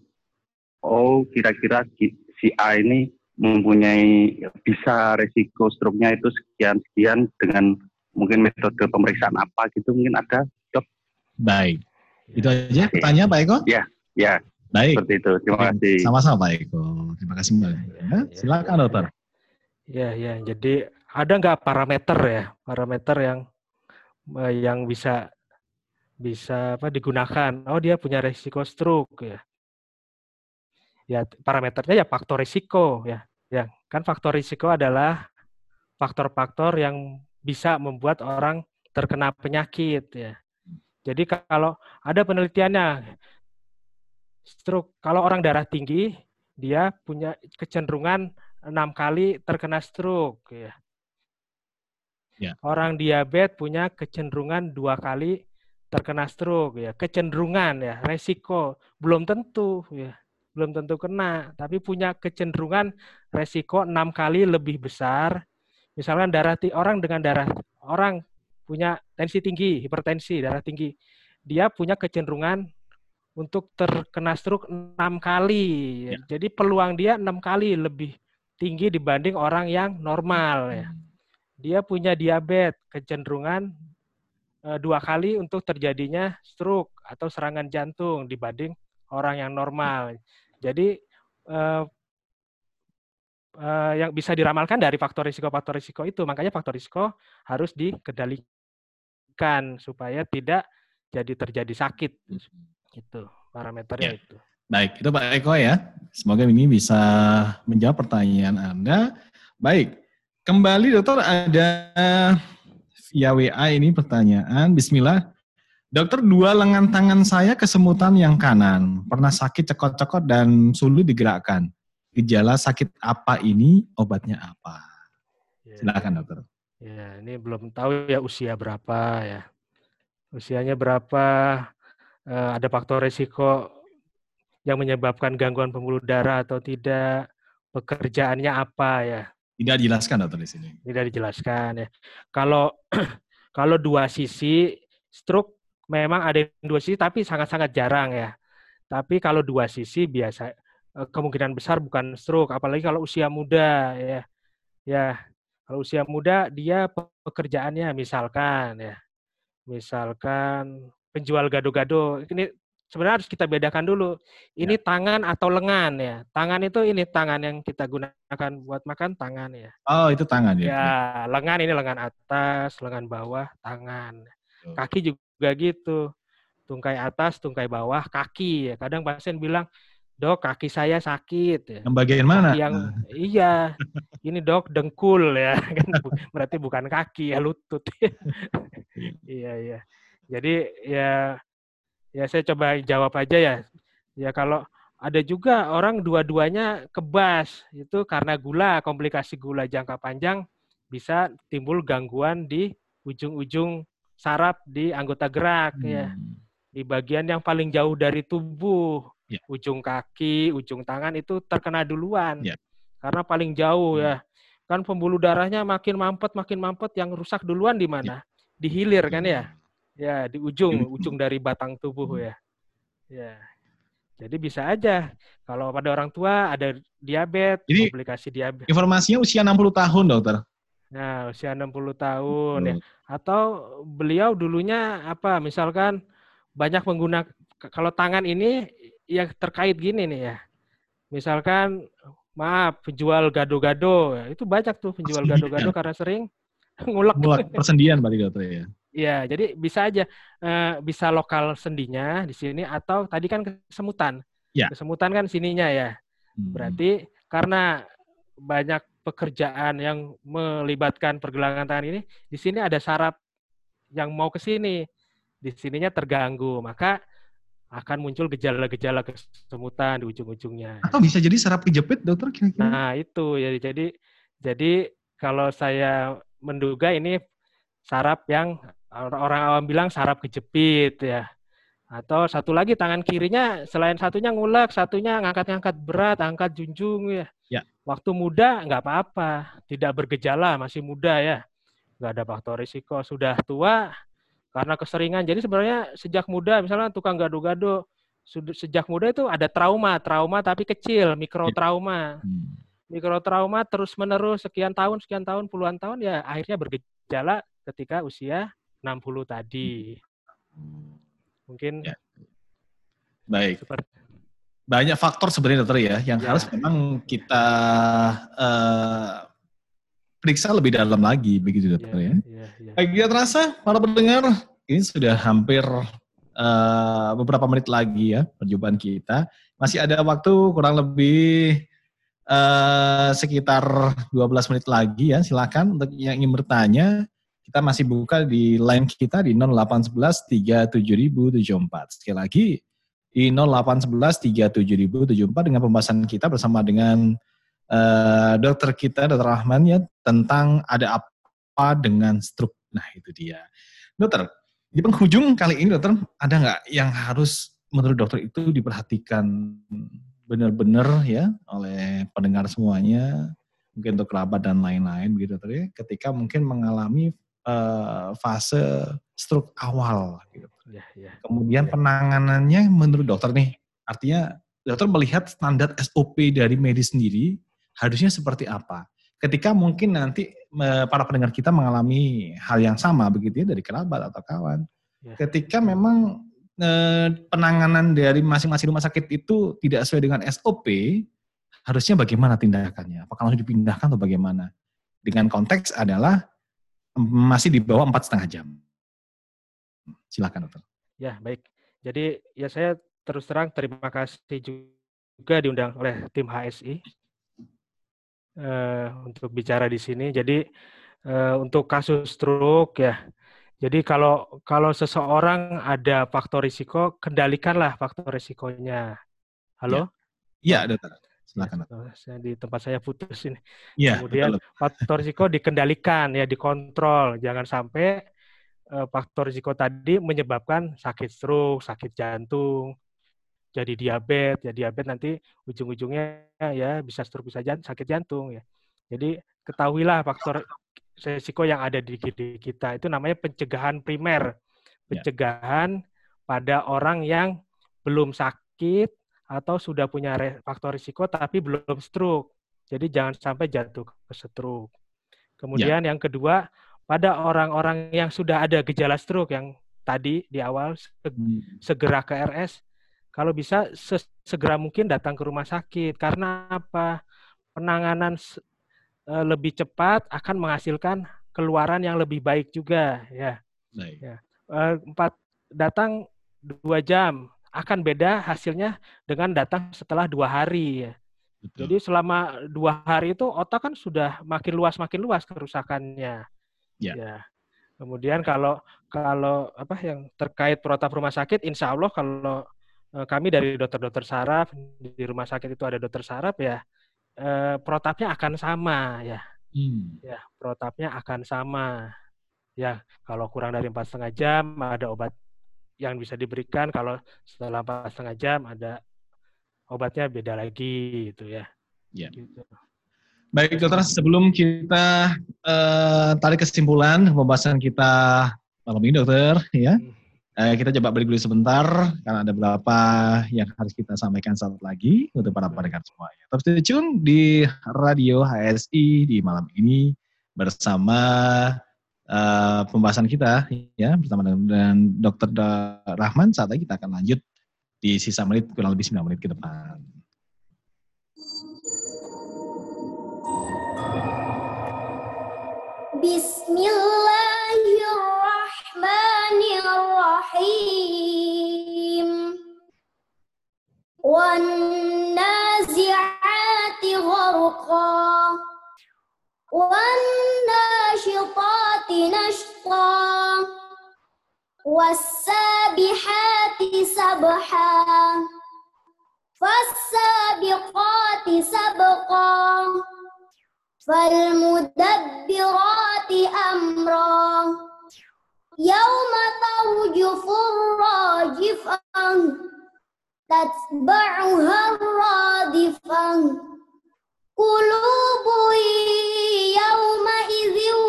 oh kira-kira si- A ini mempunyai bisa resiko stroke-nya itu sekian sekian dengan mungkin metode pemeriksaan apa gitu mungkin ada Baik. Itu aja pertanyaan Pak Eko? ya Baik. seperti itu terima kasih Sama-sama Pak Eko. Terima kasih Mbak. Ya, silakan dokter. Ya, ya. Jadi ada nggak parameter ya, parameter yang eh, yang bisa bisa apa digunakan? Oh, dia punya risiko stroke ya. Ya, parameternya ya faktor risiko ya. Ya, kan faktor risiko adalah faktor-faktor yang bisa membuat orang terkena penyakit ya. Jadi kalau ada penelitiannya stroke, kalau orang darah tinggi dia punya kecenderungan enam kali terkena stroke ya. Ya. Orang diabetes punya kecenderungan dua kali terkena stroke ya. Kecenderungan ya, resiko belum tentu ya. Belum tentu kena, tapi punya kecenderungan resiko enam kali lebih besar. Misalkan darah orang dengan darah orang punya tensi tinggi, hipertensi, darah tinggi. Dia punya kecenderungan untuk terkena stroke enam kali. ya. Jadi peluang dia enam kali lebih tinggi dibanding orang yang normal ya. Dia punya diabetes, kecenderungan eh, dua kali untuk terjadinya stroke atau serangan jantung dibanding orang yang normal. Jadi eh, eh, yang bisa diramalkan dari faktor risiko-faktor risiko itu, makanya faktor risiko harus dikendalikan supaya tidak jadi terjadi sakit. Gitu parameternya Ya. itu. Baik, itu Pak Eko ya. Semoga ini bisa menjawab pertanyaan Anda. Baik, kembali dokter ada via WA ini pertanyaan. Bismillah. Dokter, dua lengan tangan saya kesemutan yang kanan. Pernah sakit cekot-cekot dan sulit digerakkan. Gejala sakit apa ini? Obatnya apa? Ya, Silakan dokter. Ya, ini belum tahu ya usia berapa ya. Usianya berapa? Eh, ada faktor risiko yang menyebabkan gangguan pembuluh darah atau tidak? Pekerjaannya apa ya? Tidak dijelaskan dokter di sini. Tidak dijelaskan ya. Kalau kalau dua sisi stroke memang ada yang dua sisi tapi sangat-sangat jarang ya. Tapi kalau dua sisi biasa eh, kemungkinan besar bukan stroke apalagi kalau usia muda ya. Ya, kalau usia muda dia pe- pekerjaannya misalkan ya. Misalkan penjual gado-gado. Ini sebenarnya harus kita bedakan dulu. Ini tangan atau lengan ya. Tangan itu ini tangan yang kita gunakan buat makan tangan ya. Oh, itu tangan ya. Ya, lengan ini lengan atas, lengan bawah, tangan. Kaki juga gitu. Tungkai atas, tungkai bawah, kaki. Ya. Kadang pasien bilang, dok kaki saya sakit. Ya. Yang bagian mana? Kaki yang iya, ini dok dengkul ya, kan berarti bukan kaki ya lutut. iya iya. Jadi ya ya saya coba jawab aja ya. Ya kalau ada juga orang dua-duanya kebas itu karena gula, komplikasi gula jangka panjang bisa timbul gangguan di ujung-ujung saraf di anggota gerak ya Hmm. di bagian yang paling jauh dari tubuh, Ya. ujung kaki, ujung tangan itu terkena duluan. Ya. Karena paling jauh Hmm. ya. Kan pembuluh darahnya makin mampet, makin mampet, yang rusak duluan di mana? Di hilir kan ya? Ya, di ujung, ujung. dari batang tubuh Hmm. ya. Ya. Jadi bisa aja kalau pada orang tua ada diabetes, Jadi- komplikasi diabetes. Informasinya usia 60 tahun dokter. Nah, usia 60 tahun ya Betul. atau beliau dulunya apa misalkan banyak menggunakan kalau tangan ini yang terkait gini nih ya misalkan maaf penjual gado-gado ya, itu banyak tuh penjual gado-gado karena sering ngulek Mulai persendian berarti dokter ya. ya jadi bisa aja eh, bisa lokal sendinya di sini atau tadi kan kesemutan Ya. kesemutan kan sininya ya Hmm. Berarti karena banyak pekerjaan yang melibatkan pergelangan tangan ini, di sini ada saraf yang mau ke sini. Di sininya terganggu, maka akan muncul gejala-gejala kesemutan di ujung-ujungnya. Atau bisa jadi saraf kejepit dokter kira-kira? Nah, itu ya jadi jadi kalau saya menduga ini saraf yang orang awam bilang saraf kejepit ya. Atau satu lagi tangan kirinya selain satunya ngulek, satunya ngangkat-ngangkat berat, angkat junjung ya. Ya. waktu muda nggak apa-apa, tidak bergejala, masih muda ya, nggak ada faktor risiko. Sudah tua karena keseringan. Jadi sebenarnya sejak muda, misalnya tukang gado-gado, sejak muda itu ada trauma, trauma tapi kecil, mikrotrauma. Hmm. Mikrotrauma terus menerus sekian tahun, sekian tahun, puluhan tahun ya akhirnya bergejala ketika usia 60 tadi. Mungkin Ya. Baik. seperti banyak faktor sebenarnya dokter ya yang Ya. harus memang kita eh, periksa lebih dalam lagi begitu dokter ya. ya, ya. Baik, tidak terasa para pendengar ini sudah hampir eh, beberapa menit lagi ya perjumpaan kita. Masih ada waktu kurang lebih eh, sekitar 12 menit lagi ya. Silakan untuk yang ingin bertanya kita masih buka di line kita di 0811 37074. Sekali lagi di 0811 37074 dengan pembahasan kita bersama dengan eh, dokter kita, dokter Rahman ya, tentang ada apa dengan stroke. Nah itu dia. Dokter, di penghujung kali ini dokter, ada nggak yang harus menurut dokter itu diperhatikan benar-benar ya oleh pendengar semuanya, mungkin untuk kerabat dan lain-lain begitu ya, ketika mungkin mengalami eh, fase stroke awal gitu. Ya, ya. Kemudian Ya. penanganannya menurut dokter nih, artinya dokter melihat standar SOP dari medis sendiri harusnya seperti apa? Ketika mungkin nanti para pendengar kita mengalami hal yang sama begitu ya dari kerabat atau kawan. Ya. Ketika memang penanganan dari masing-masing rumah sakit itu tidak sesuai dengan SOP, harusnya bagaimana tindakannya? Apakah langsung dipindahkan atau bagaimana? Dengan konteks adalah masih di bawah empat setengah jam. Silakan dokter. Ya, baik. Jadi ya saya terus terang terima kasih juga diundang oleh tim HSI eh, untuk bicara di sini. Jadi eh, untuk kasus stroke ya. Jadi kalau kalau seseorang ada faktor risiko, kendalikanlah faktor risikonya. Halo? Iya, dokter. Silakan. dokter. Saya di tempat saya putus ini. Iya, Kemudian betul. faktor risiko dikendalikan ya, dikontrol. Jangan sampai eh, faktor risiko tadi menyebabkan sakit stroke, sakit jantung, jadi diabetes, ya diabetes nanti ujung-ujungnya ya bisa stroke bisa jan- sakit jantung ya. Jadi ketahuilah faktor risiko yang ada di diri kita itu namanya pencegahan primer. Ya. Pencegahan pada orang yang belum sakit atau sudah punya faktor risiko tapi belum stroke. Jadi jangan sampai jatuh ke stroke. Kemudian yang kedua, pada orang-orang yang sudah ada gejala stroke yang tadi di awal Hmm, segera ke RS. Kalau bisa se- segera mungkin datang ke rumah sakit. Karena apa? Penanganan eh, lebih cepat akan menghasilkan keluaran yang lebih baik juga. Ya, Baik. Eh, empat datang dua jam akan beda hasilnya dengan datang setelah dua hari. Ya. Betul. Jadi selama dua hari itu otak kan sudah makin luas makin luas kerusakannya. Ya. Kemudian kalau kalau apa yang terkait protap rumah sakit, insya Allah kalau eh, kami dari dokter-dokter saraf di rumah sakit itu ada dokter saraf ya, eh, protapnya akan sama ya, Hmm, ya protapnya akan sama. Ya kalau kurang dari empat setengah jam ada obat yang bisa diberikan. Kalau setelah empat setengah jam ada obatnya beda lagi gitu ya. Ya. Gitu. Baik dokter, sebelum kita eh, tarik kesimpulan pembahasan kita malam ini dokter, ya, Hmm. Eh, kita coba balik dulu sebentar karena ada beberapa yang harus kita sampaikan saat lagi untuk para pendengar semuanya. Tetap stay tune di Radio HSI di malam ini bersama eh, pembahasan kita ya bersama dengan, dengan Da- Rahman. Saat lagi kita akan lanjut di sisa menit kurang lebih 9 menit ke depan. Bismillahirrahmanirrahim. wasabihati sabha fasabiqati sabqa falmudabbirati amra yawma tawjufur rajifan tatba'uha radifan qulubu yawma idhin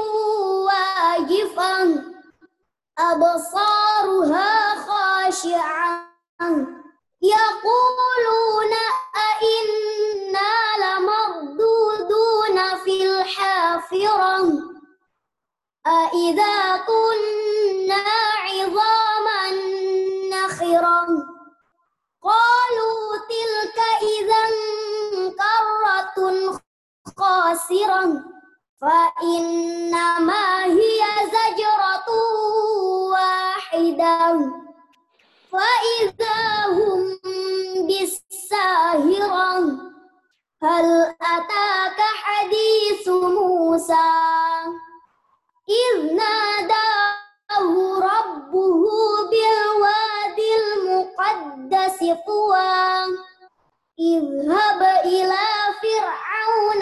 wajifan أبصارها خاشعة. يقولون أئنا لمردودون في الحافرة. أإذا كنا عظاما نخرا قالوا تلك إذا كرة خاسرة. فإنما هي زجرة واحدة فإذا هم بالساهرة هل أتاك حديث موسى إذ ناداه ربه بالوادي المقدس طوى اذهب إلى فرعون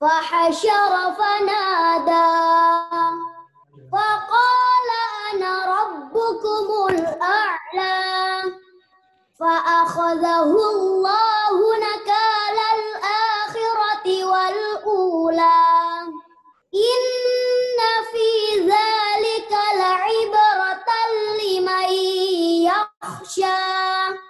فحشر فنادى. فقال أنا ربكم الأعلى. فأخذه الله نكال الآخرة والأولى. إن في ذلك لعبرة لمن يخشى.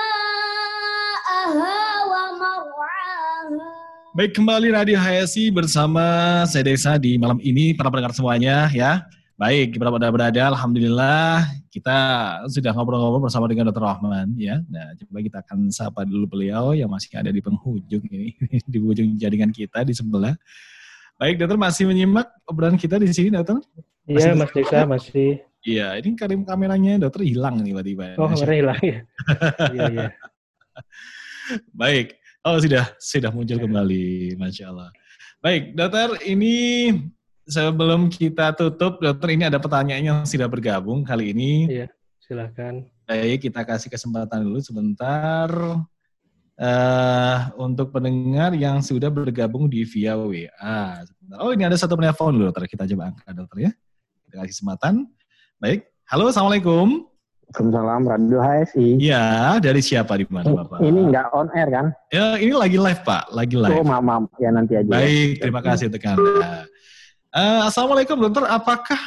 Baik, kembali Radio HSI bersama saya Desa di malam ini, para pendengar semuanya ya. Baik, kita pada berada, Alhamdulillah kita sudah ngobrol-ngobrol bersama dengan Dr. Rahman ya. Nah, coba kita akan sapa dulu beliau yang masih ada di penghujung ini, di ujung jaringan kita di sebelah. Baik, Dokter masih menyimak obrolan kita di sini, Dokter? Iya, Mas Desa masih. Iya, ini karim kameranya Dokter hilang nih tiba-tiba. Oh, kamera hilang ya. Iya, iya. Baik. Oh, sudah sudah muncul kembali, Masya Allah. Baik, Dokter, ini sebelum kita tutup, Dokter, ini ada pertanyaan yang sudah bergabung kali ini. Iya, silakan. Baik, kita kasih kesempatan dulu sebentar eh untuk pendengar yang sudah bergabung di via WA. Sebentar. Oh, ini ada satu penelpon dulu, Dokter. Kita coba angkat, Dokter ya. Kita kasih kesempatan. Baik. Halo, Assalamualaikum. Waalaikumsalam Radio HSI. Iya, dari siapa di mana, Bapak? Ini nggak on air kan? Ya, ini lagi live, Pak. Lagi live. Oh, maaf, maaf. Ya nanti aja. Baik, terima kasih untuk Anda. Eh, Assalamualaikum dokter, apakah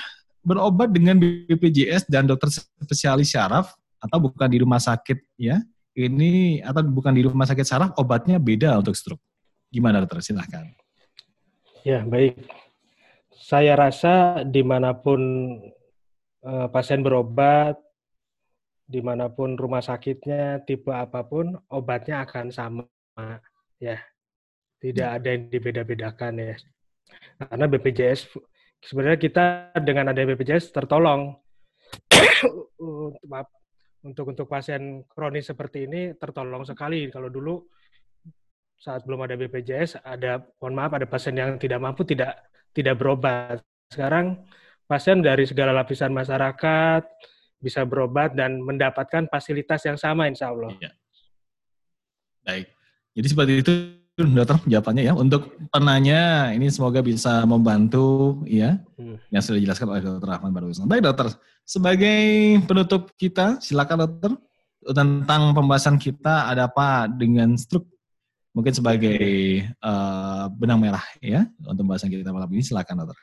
berobat dengan BPJS dan dokter spesialis syaraf atau bukan di rumah sakit ya? Ini atau bukan di rumah sakit syaraf obatnya beda untuk stroke. Gimana dokter? Silahkan. Ya, baik. Saya rasa di mana pun eh, pasien berobat, di mana pun rumah sakitnya, tipe apa pun, obatnya akan sama. Ya, tidak ada yang dibeda-bedakan ya. Karena BPJS, sebenarnya kita dengan ada BPJS tertolong. Maaf, untuk untuk pasien kronis seperti ini tertolong sekali. Kalau dulu saat belum ada BPJS, ada mohon maaf ada pasien yang tidak mampu tidak tidak berobat. Sekarang pasien dari segala lapisan masyarakat bisa berobat dan mendapatkan fasilitas yang sama insya Allah. Iya. Baik. Jadi seperti itu dokter jawabannya ya. Untuk penanya ini semoga bisa membantu ya Hmm. yang sudah dijelaskan oleh dokter Rahman barusan. Baik dokter, sebagai penutup kita silakan dokter tentang pembahasan kita ada apa dengan stroke mungkin sebagai eh, benang merah ya untuk pembahasan kita malam ini silakan dokter.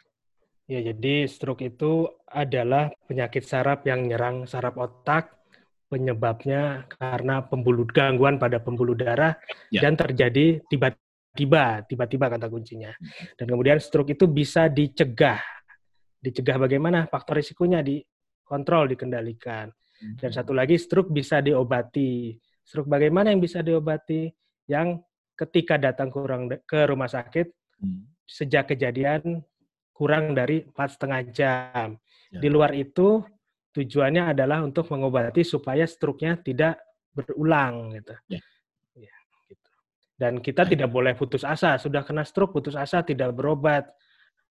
Ya, jadi stroke itu adalah penyakit saraf yang nyerang saraf otak, penyebabnya karena pembuluh gangguan pada pembuluh darah Ya. dan terjadi tiba tiba-tiba, tiba-tiba kata kuncinya. Dan kemudian stroke itu bisa dicegah. Dicegah bagaimana? Faktor risikonya dikontrol, dikendalikan. Dan satu lagi stroke bisa diobati. Stroke bagaimana yang bisa diobati? Yang ketika datang kurang ke rumah sakit Hmm. sejak kejadian kurang dari empat setengah jam. Ya. Di luar itu tujuannya adalah untuk mengobati supaya stroke-nya tidak berulang gitu. Ya. Ya, gitu. Dan kita Baik. tidak boleh putus asa. Sudah kena stroke putus asa tidak berobat.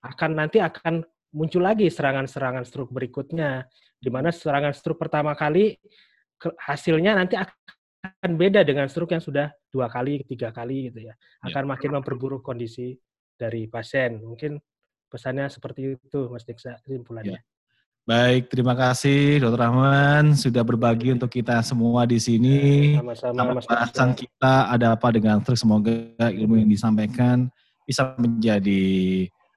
Akan nanti akan muncul lagi serangan-serangan stroke berikutnya di mana serangan stroke pertama kali hasilnya nanti akan beda dengan stroke yang sudah dua kali, tiga kali gitu ya. Akan makin memperburuk kondisi dari pasien. Mungkin pesannya seperti itu, Mas Diksa, kesimpulannya. Baik, terima kasih Dr. Rahman sudah berbagi untuk kita semua di sini. Sama-sama, Sama Mas bahasan kita ada apa dengan trik semoga ilmu yang disampaikan bisa menjadi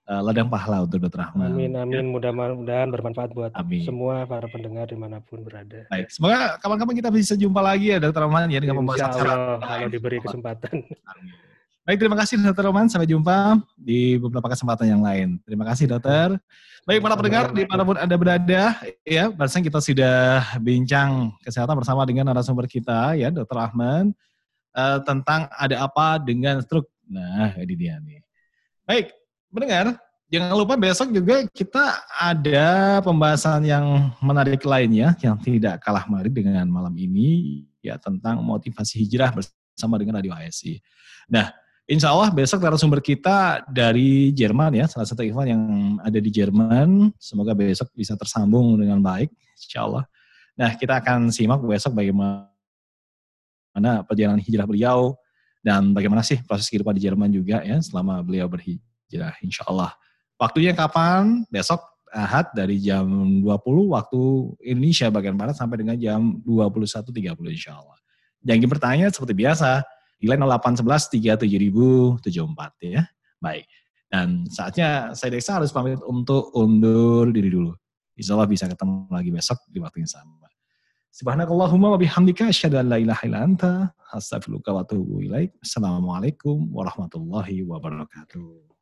uh, ladang pahala untuk Dr. Rahman. Amin, amin. Mudah-mudahan bermanfaat buat Amin. semua para pendengar di mana pun berada. Baik, semoga kapan-kapan kita bisa jumpa lagi ya Dr. Rahman ya dengan pembahasan Allah, kalau diberi kesempatan. Amin. Baik, terima kasih Dr. Roman. Sampai jumpa di beberapa kesempatan yang lain. Terima kasih Dokter. Baik, para pendengar di mana pun Anda berada, ya, barusan kita sudah bincang kesehatan bersama dengan narasumber kita, ya, Dr. Rahman, eh, tentang ada apa dengan stroke. Nah, ini dia nih. Baik, pendengar, jangan lupa besok juga kita ada pembahasan yang menarik lainnya, yang tidak kalah menarik dengan malam ini, ya, tentang motivasi hijrah bersama dengan Radio HSI. Nah, Insya Allah besok narasumber kita dari Jerman ya, salah satu event yang ada di Jerman. Semoga besok bisa tersambung dengan baik, Insya Allah. Nah, kita akan simak besok bagaimana perjalanan hijrah beliau dan bagaimana sih proses kehidupan di Jerman juga ya selama beliau berhijrah, Insya Allah. Waktunya kapan? Besok Ahad dari jam 20 waktu Indonesia bagian Barat sampai dengan jam 21.30 Insya Allah. Jangan bertanya seperti biasa, line 0811 37074 ya. Baik. Dan saatnya saya Deksa harus pamit untuk undur diri dulu. Insya Allah bisa ketemu lagi besok di waktu yang sama. Subhanakallahumma wa bihamdika asyhadu an la ilaha illa anta astaghfiruka wa atubu. Assalamualaikum warahmatullahi wabarakatuh.